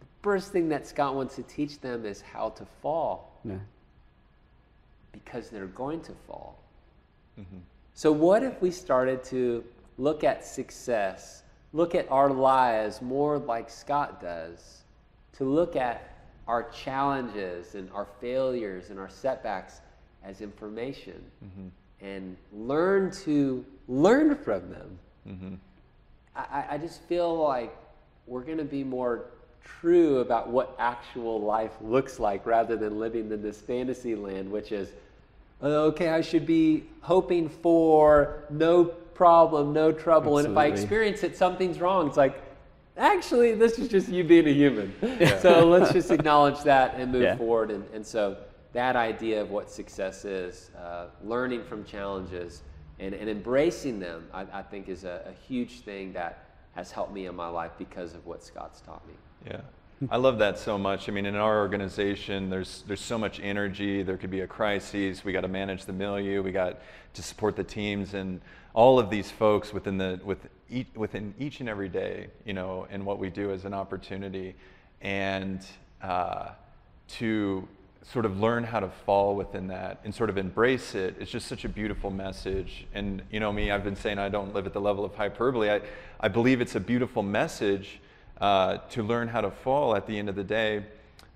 the first thing that Scott wants to teach them is how to fall Yeah. because they're going to fall. Mm-hmm. So, what if we started to look at success, look at our lives more like Scott does, to look at our challenges and our failures and our setbacks as information mm-hmm. and learn to learn from them? Mm-hmm. I, I- I just feel like we're going to be more true about what actual life looks like rather than living in this fantasy land, which is, "Oh, okay, I should be hoping for no problem, no trouble. And if I experience it, something's wrong. It's like, actually, this is just you being a human. So let's just acknowledge that and move Yeah. forward. And, and so that idea of what success is, uh, learning from challenges and, and embracing them, I, I think is a, a huge thing that has helped me in my life because of what Scott's taught me. Yeah. I love that so much. I mean, in our organization, there's there's so much energy. There could be a crisis. We got to manage the milieu. We got to support the teams and all of these folks within the with each, within each and every day, you know, and what we do as an opportunity, and uh, to sort of learn how to fall within that and sort of embrace it. It's just such a beautiful message. And you know me, I've been saying I don't live at the level of hyperbole. I, I believe it's a beautiful message uh, to learn how to fall at the end of the day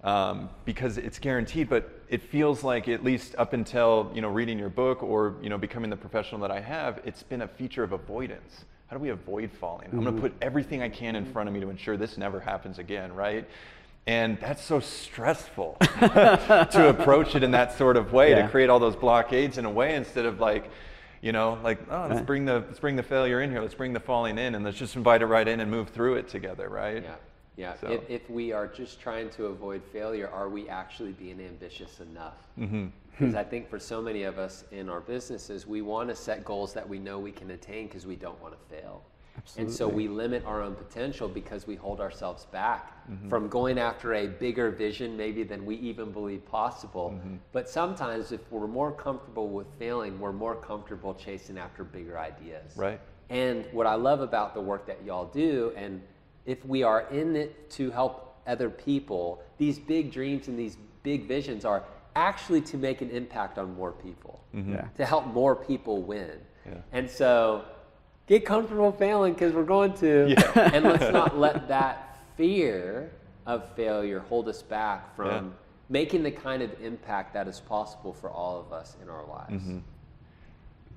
um, because it's guaranteed. But it feels like at least up until you know reading your book or you know becoming the professional that I have, it's been a feature of avoidance. How do we avoid falling? I'm going to put everything I can in front of me to ensure this never happens again, right? And that's so stressful to approach it in that sort of way, Yeah. to create all those blockades in a way instead of like, you know, like, oh, let's bring the let's bring the failure in here, let's bring the falling in, and let's just invite it right in and move through it together, right? Yeah, yeah. So- If, if we are just trying to avoid failure, are we actually being ambitious enough? Mm-hmm. Because I think for so many of us in our businesses, we want to set goals that we know we can attain because we don't want to fail. And so we limit our own potential because we hold ourselves back Mm-hmm. from going after a bigger vision, maybe than we even believe possible. Mm-hmm. But sometimes, if we're more comfortable with failing, we're more comfortable chasing after bigger ideas. Right. And what I love about the work that y'all do, and if we are in it to help other people, these big dreams and these big visions are actually to make an impact on more people, Yeah. to help more people win. Yeah. And so get comfortable failing because we're going to. Yeah. and let's not let that fear of failure hold us back from Yeah. making the kind of impact that is possible for all of us in our lives. Mm-hmm.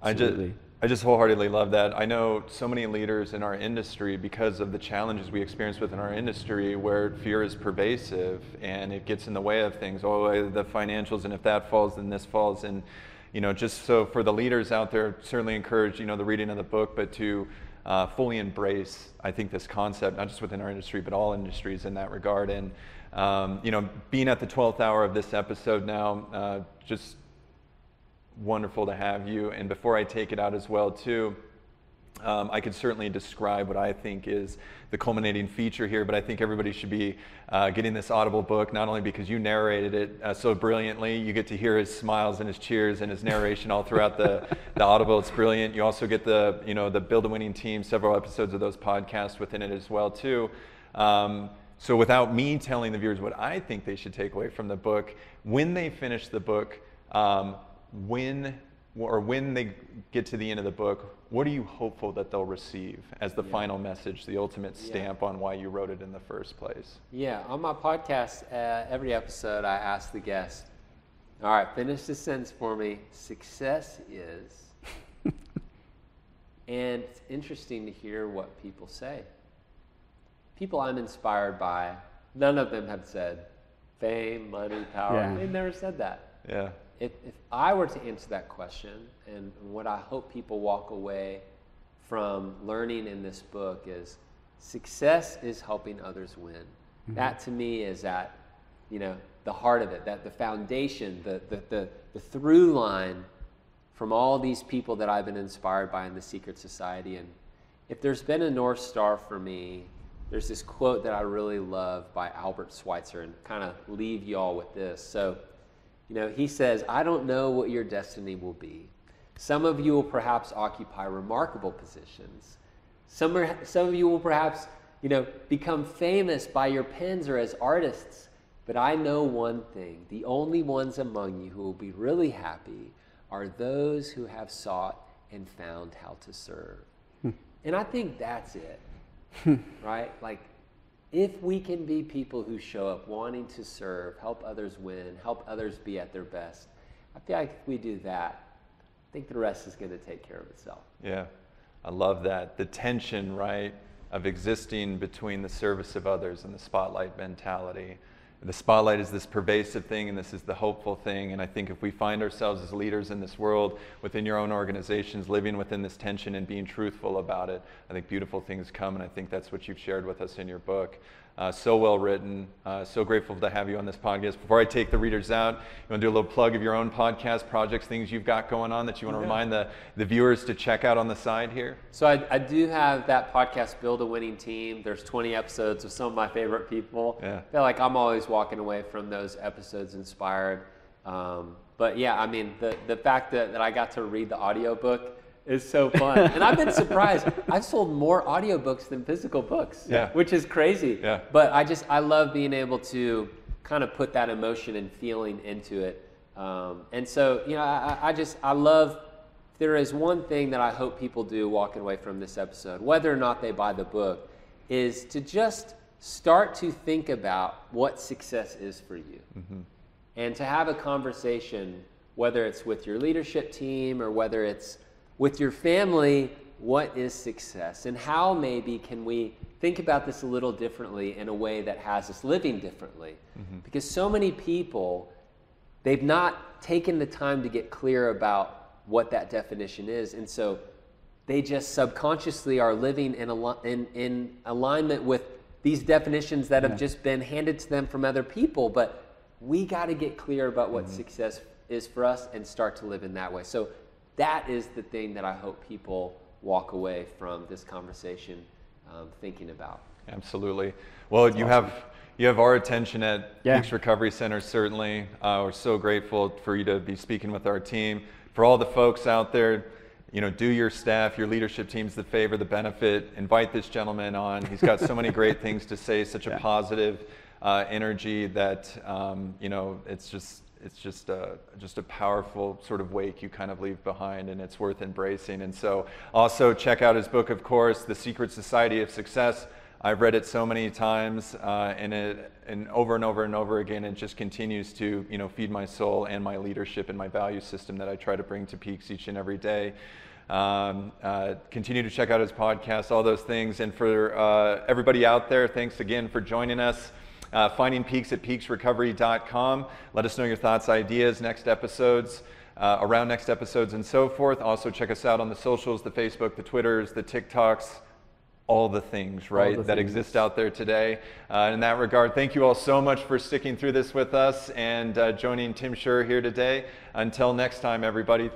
I just, I just wholeheartedly love that. I know so many leaders in our industry because of the challenges we experience within our industry where fear is pervasive and it gets in the way of things. Oh, the financials, and if that falls, then this falls. And, you know, just so for the leaders out there, certainly encourage, you know, the reading of the book, but to uh, fully embrace, I think, this concept, not just within our industry, but all industries in that regard. And, um, you know, being at the 12th hour of this episode now, uh, just wonderful to have you. And before I take it out as well, too, um, I could certainly describe what I think is the culminating feature here, but I think everybody should be uh, getting this Audible book, not only because you narrated it uh, so brilliantly, you get to hear his smiles and his cheers and his narration all throughout the, the Audible. It's brilliant. You also get the, you know, the Build a Winning Team, several episodes of those podcasts within it as well, too. Um, so without me telling the viewers what I think they should take away from the book, when they finish the book, um, when or when they get to the end of the book, what are you hopeful that they'll receive as the Yeah. final message, the ultimate Yeah. stamp on why you wrote it in the first place? Yeah, on my podcast, uh, every episode, I ask the guest, all right, finish the sentence for me. Success is. and it's interesting to hear what people say. People I'm inspired by, none of them have said fame, money, power. Yeah. They've never said that. Yeah. If, if I were to answer that question, and what I hope people walk away from learning in this book is success is helping others win. Mm-hmm. That to me is at, you know, the heart of it, that the foundation, the, the, the, the through line from all these people that I've been inspired by in the secret society. And if there's been a North Star for me, there's this quote that I really love by Albert Schweitzer and kind of leave y'all with this. So, you know, he says, I don't know what your destiny will be. Some of you will perhaps occupy remarkable positions. Some, are, some of you will perhaps, you know, become famous by your pens or as artists. But I know one thing the only ones among you who will be really happy are those who have sought and found how to serve. Hmm. and I think that's it, hmm. right? Like, if we can be people who show up wanting to serve, help others win, help others be at their best, I feel like if we do that, I think the rest is going to take care of itself. Yeah, I love that. The tension, right, of existing between the service of others and the spotlight mentality. The spotlight is this pervasive thing, and this is the hopeful thing. And I think if we find ourselves as leaders in this world, within your own organizations, living within this tension and being truthful about it, I think beautiful things come. And I think that's what you've shared with us in your book. Uh, so well written. Uh, so grateful to have you on this podcast. Before I take the readers out, you want to do a little plug of your own podcast projects, things you've got going on that you want to Yeah. remind the, the viewers to check out on the side here? So I, I do have that podcast, Build a Winning Team. There's 20 episodes of some of my favorite people. Yeah. I feel like I'm always walking away from those episodes inspired. Um, but yeah, I mean, the, the fact that, that I got to read the audiobook is so fun. and I've been surprised. I've sold more audiobooks than physical books, Yeah. which is crazy. Yeah. But I just, I love being able to kind of put that emotion and feeling into it. Um, and so, you know, I, I- just, I love, there is one thing that I hope people do walking away from this episode, whether or not they buy the book, is to just start to think about what success is for you. And to have a conversation, whether it's with your leadership team or whether it's with your family, what is success? And how maybe can we think about this a little differently in a way that has us living differently. Mm-hmm. Because so many people, they've not taken the time to get clear about what that definition is. And so they just subconsciously are living in, al- in, in alignment with these definitions that have just been handed to them from other people. But we got to get clear about what mm-hmm. success is for us and start to live in that way. So that is the thing that I hope people walk away from this conversation um, thinking about. Absolutely. Well, you have you have our attention at Yeah. Peaks Recovery Center. Certainly, uh, we're so grateful for you to be speaking with our team. For all the folks out there, you know, do your staff, your leadership teams the favor, the benefit. Invite this gentleman on. He's got so many great things to say. Such a positive uh, energy that um, you know it's just it's just a, just a powerful sort of wake you kind of leave behind and it's worth embracing. And so also check out his book of course the secret society of success. I've read it so many times uh, and it and over and over and over again it just continues to you know feed my soul and my leadership and my value system that i try to bring to peaks each and every day. Um, uh, continue to check out his podcast all those things. And for uh, everybody out there thanks again for joining us uh, finding peaks at peaksrecovery.com. Let us know your thoughts, ideas, next episodes, uh, around next episodes, and so forth. Also, check us out on the socials the Facebook, the Twitters, the TikToks, all the things, right, the that things. exist out there today. Uh, in that regard, thank you all so much for sticking through this with us and uh, joining Tim Schurrer here today. Until next time, everybody.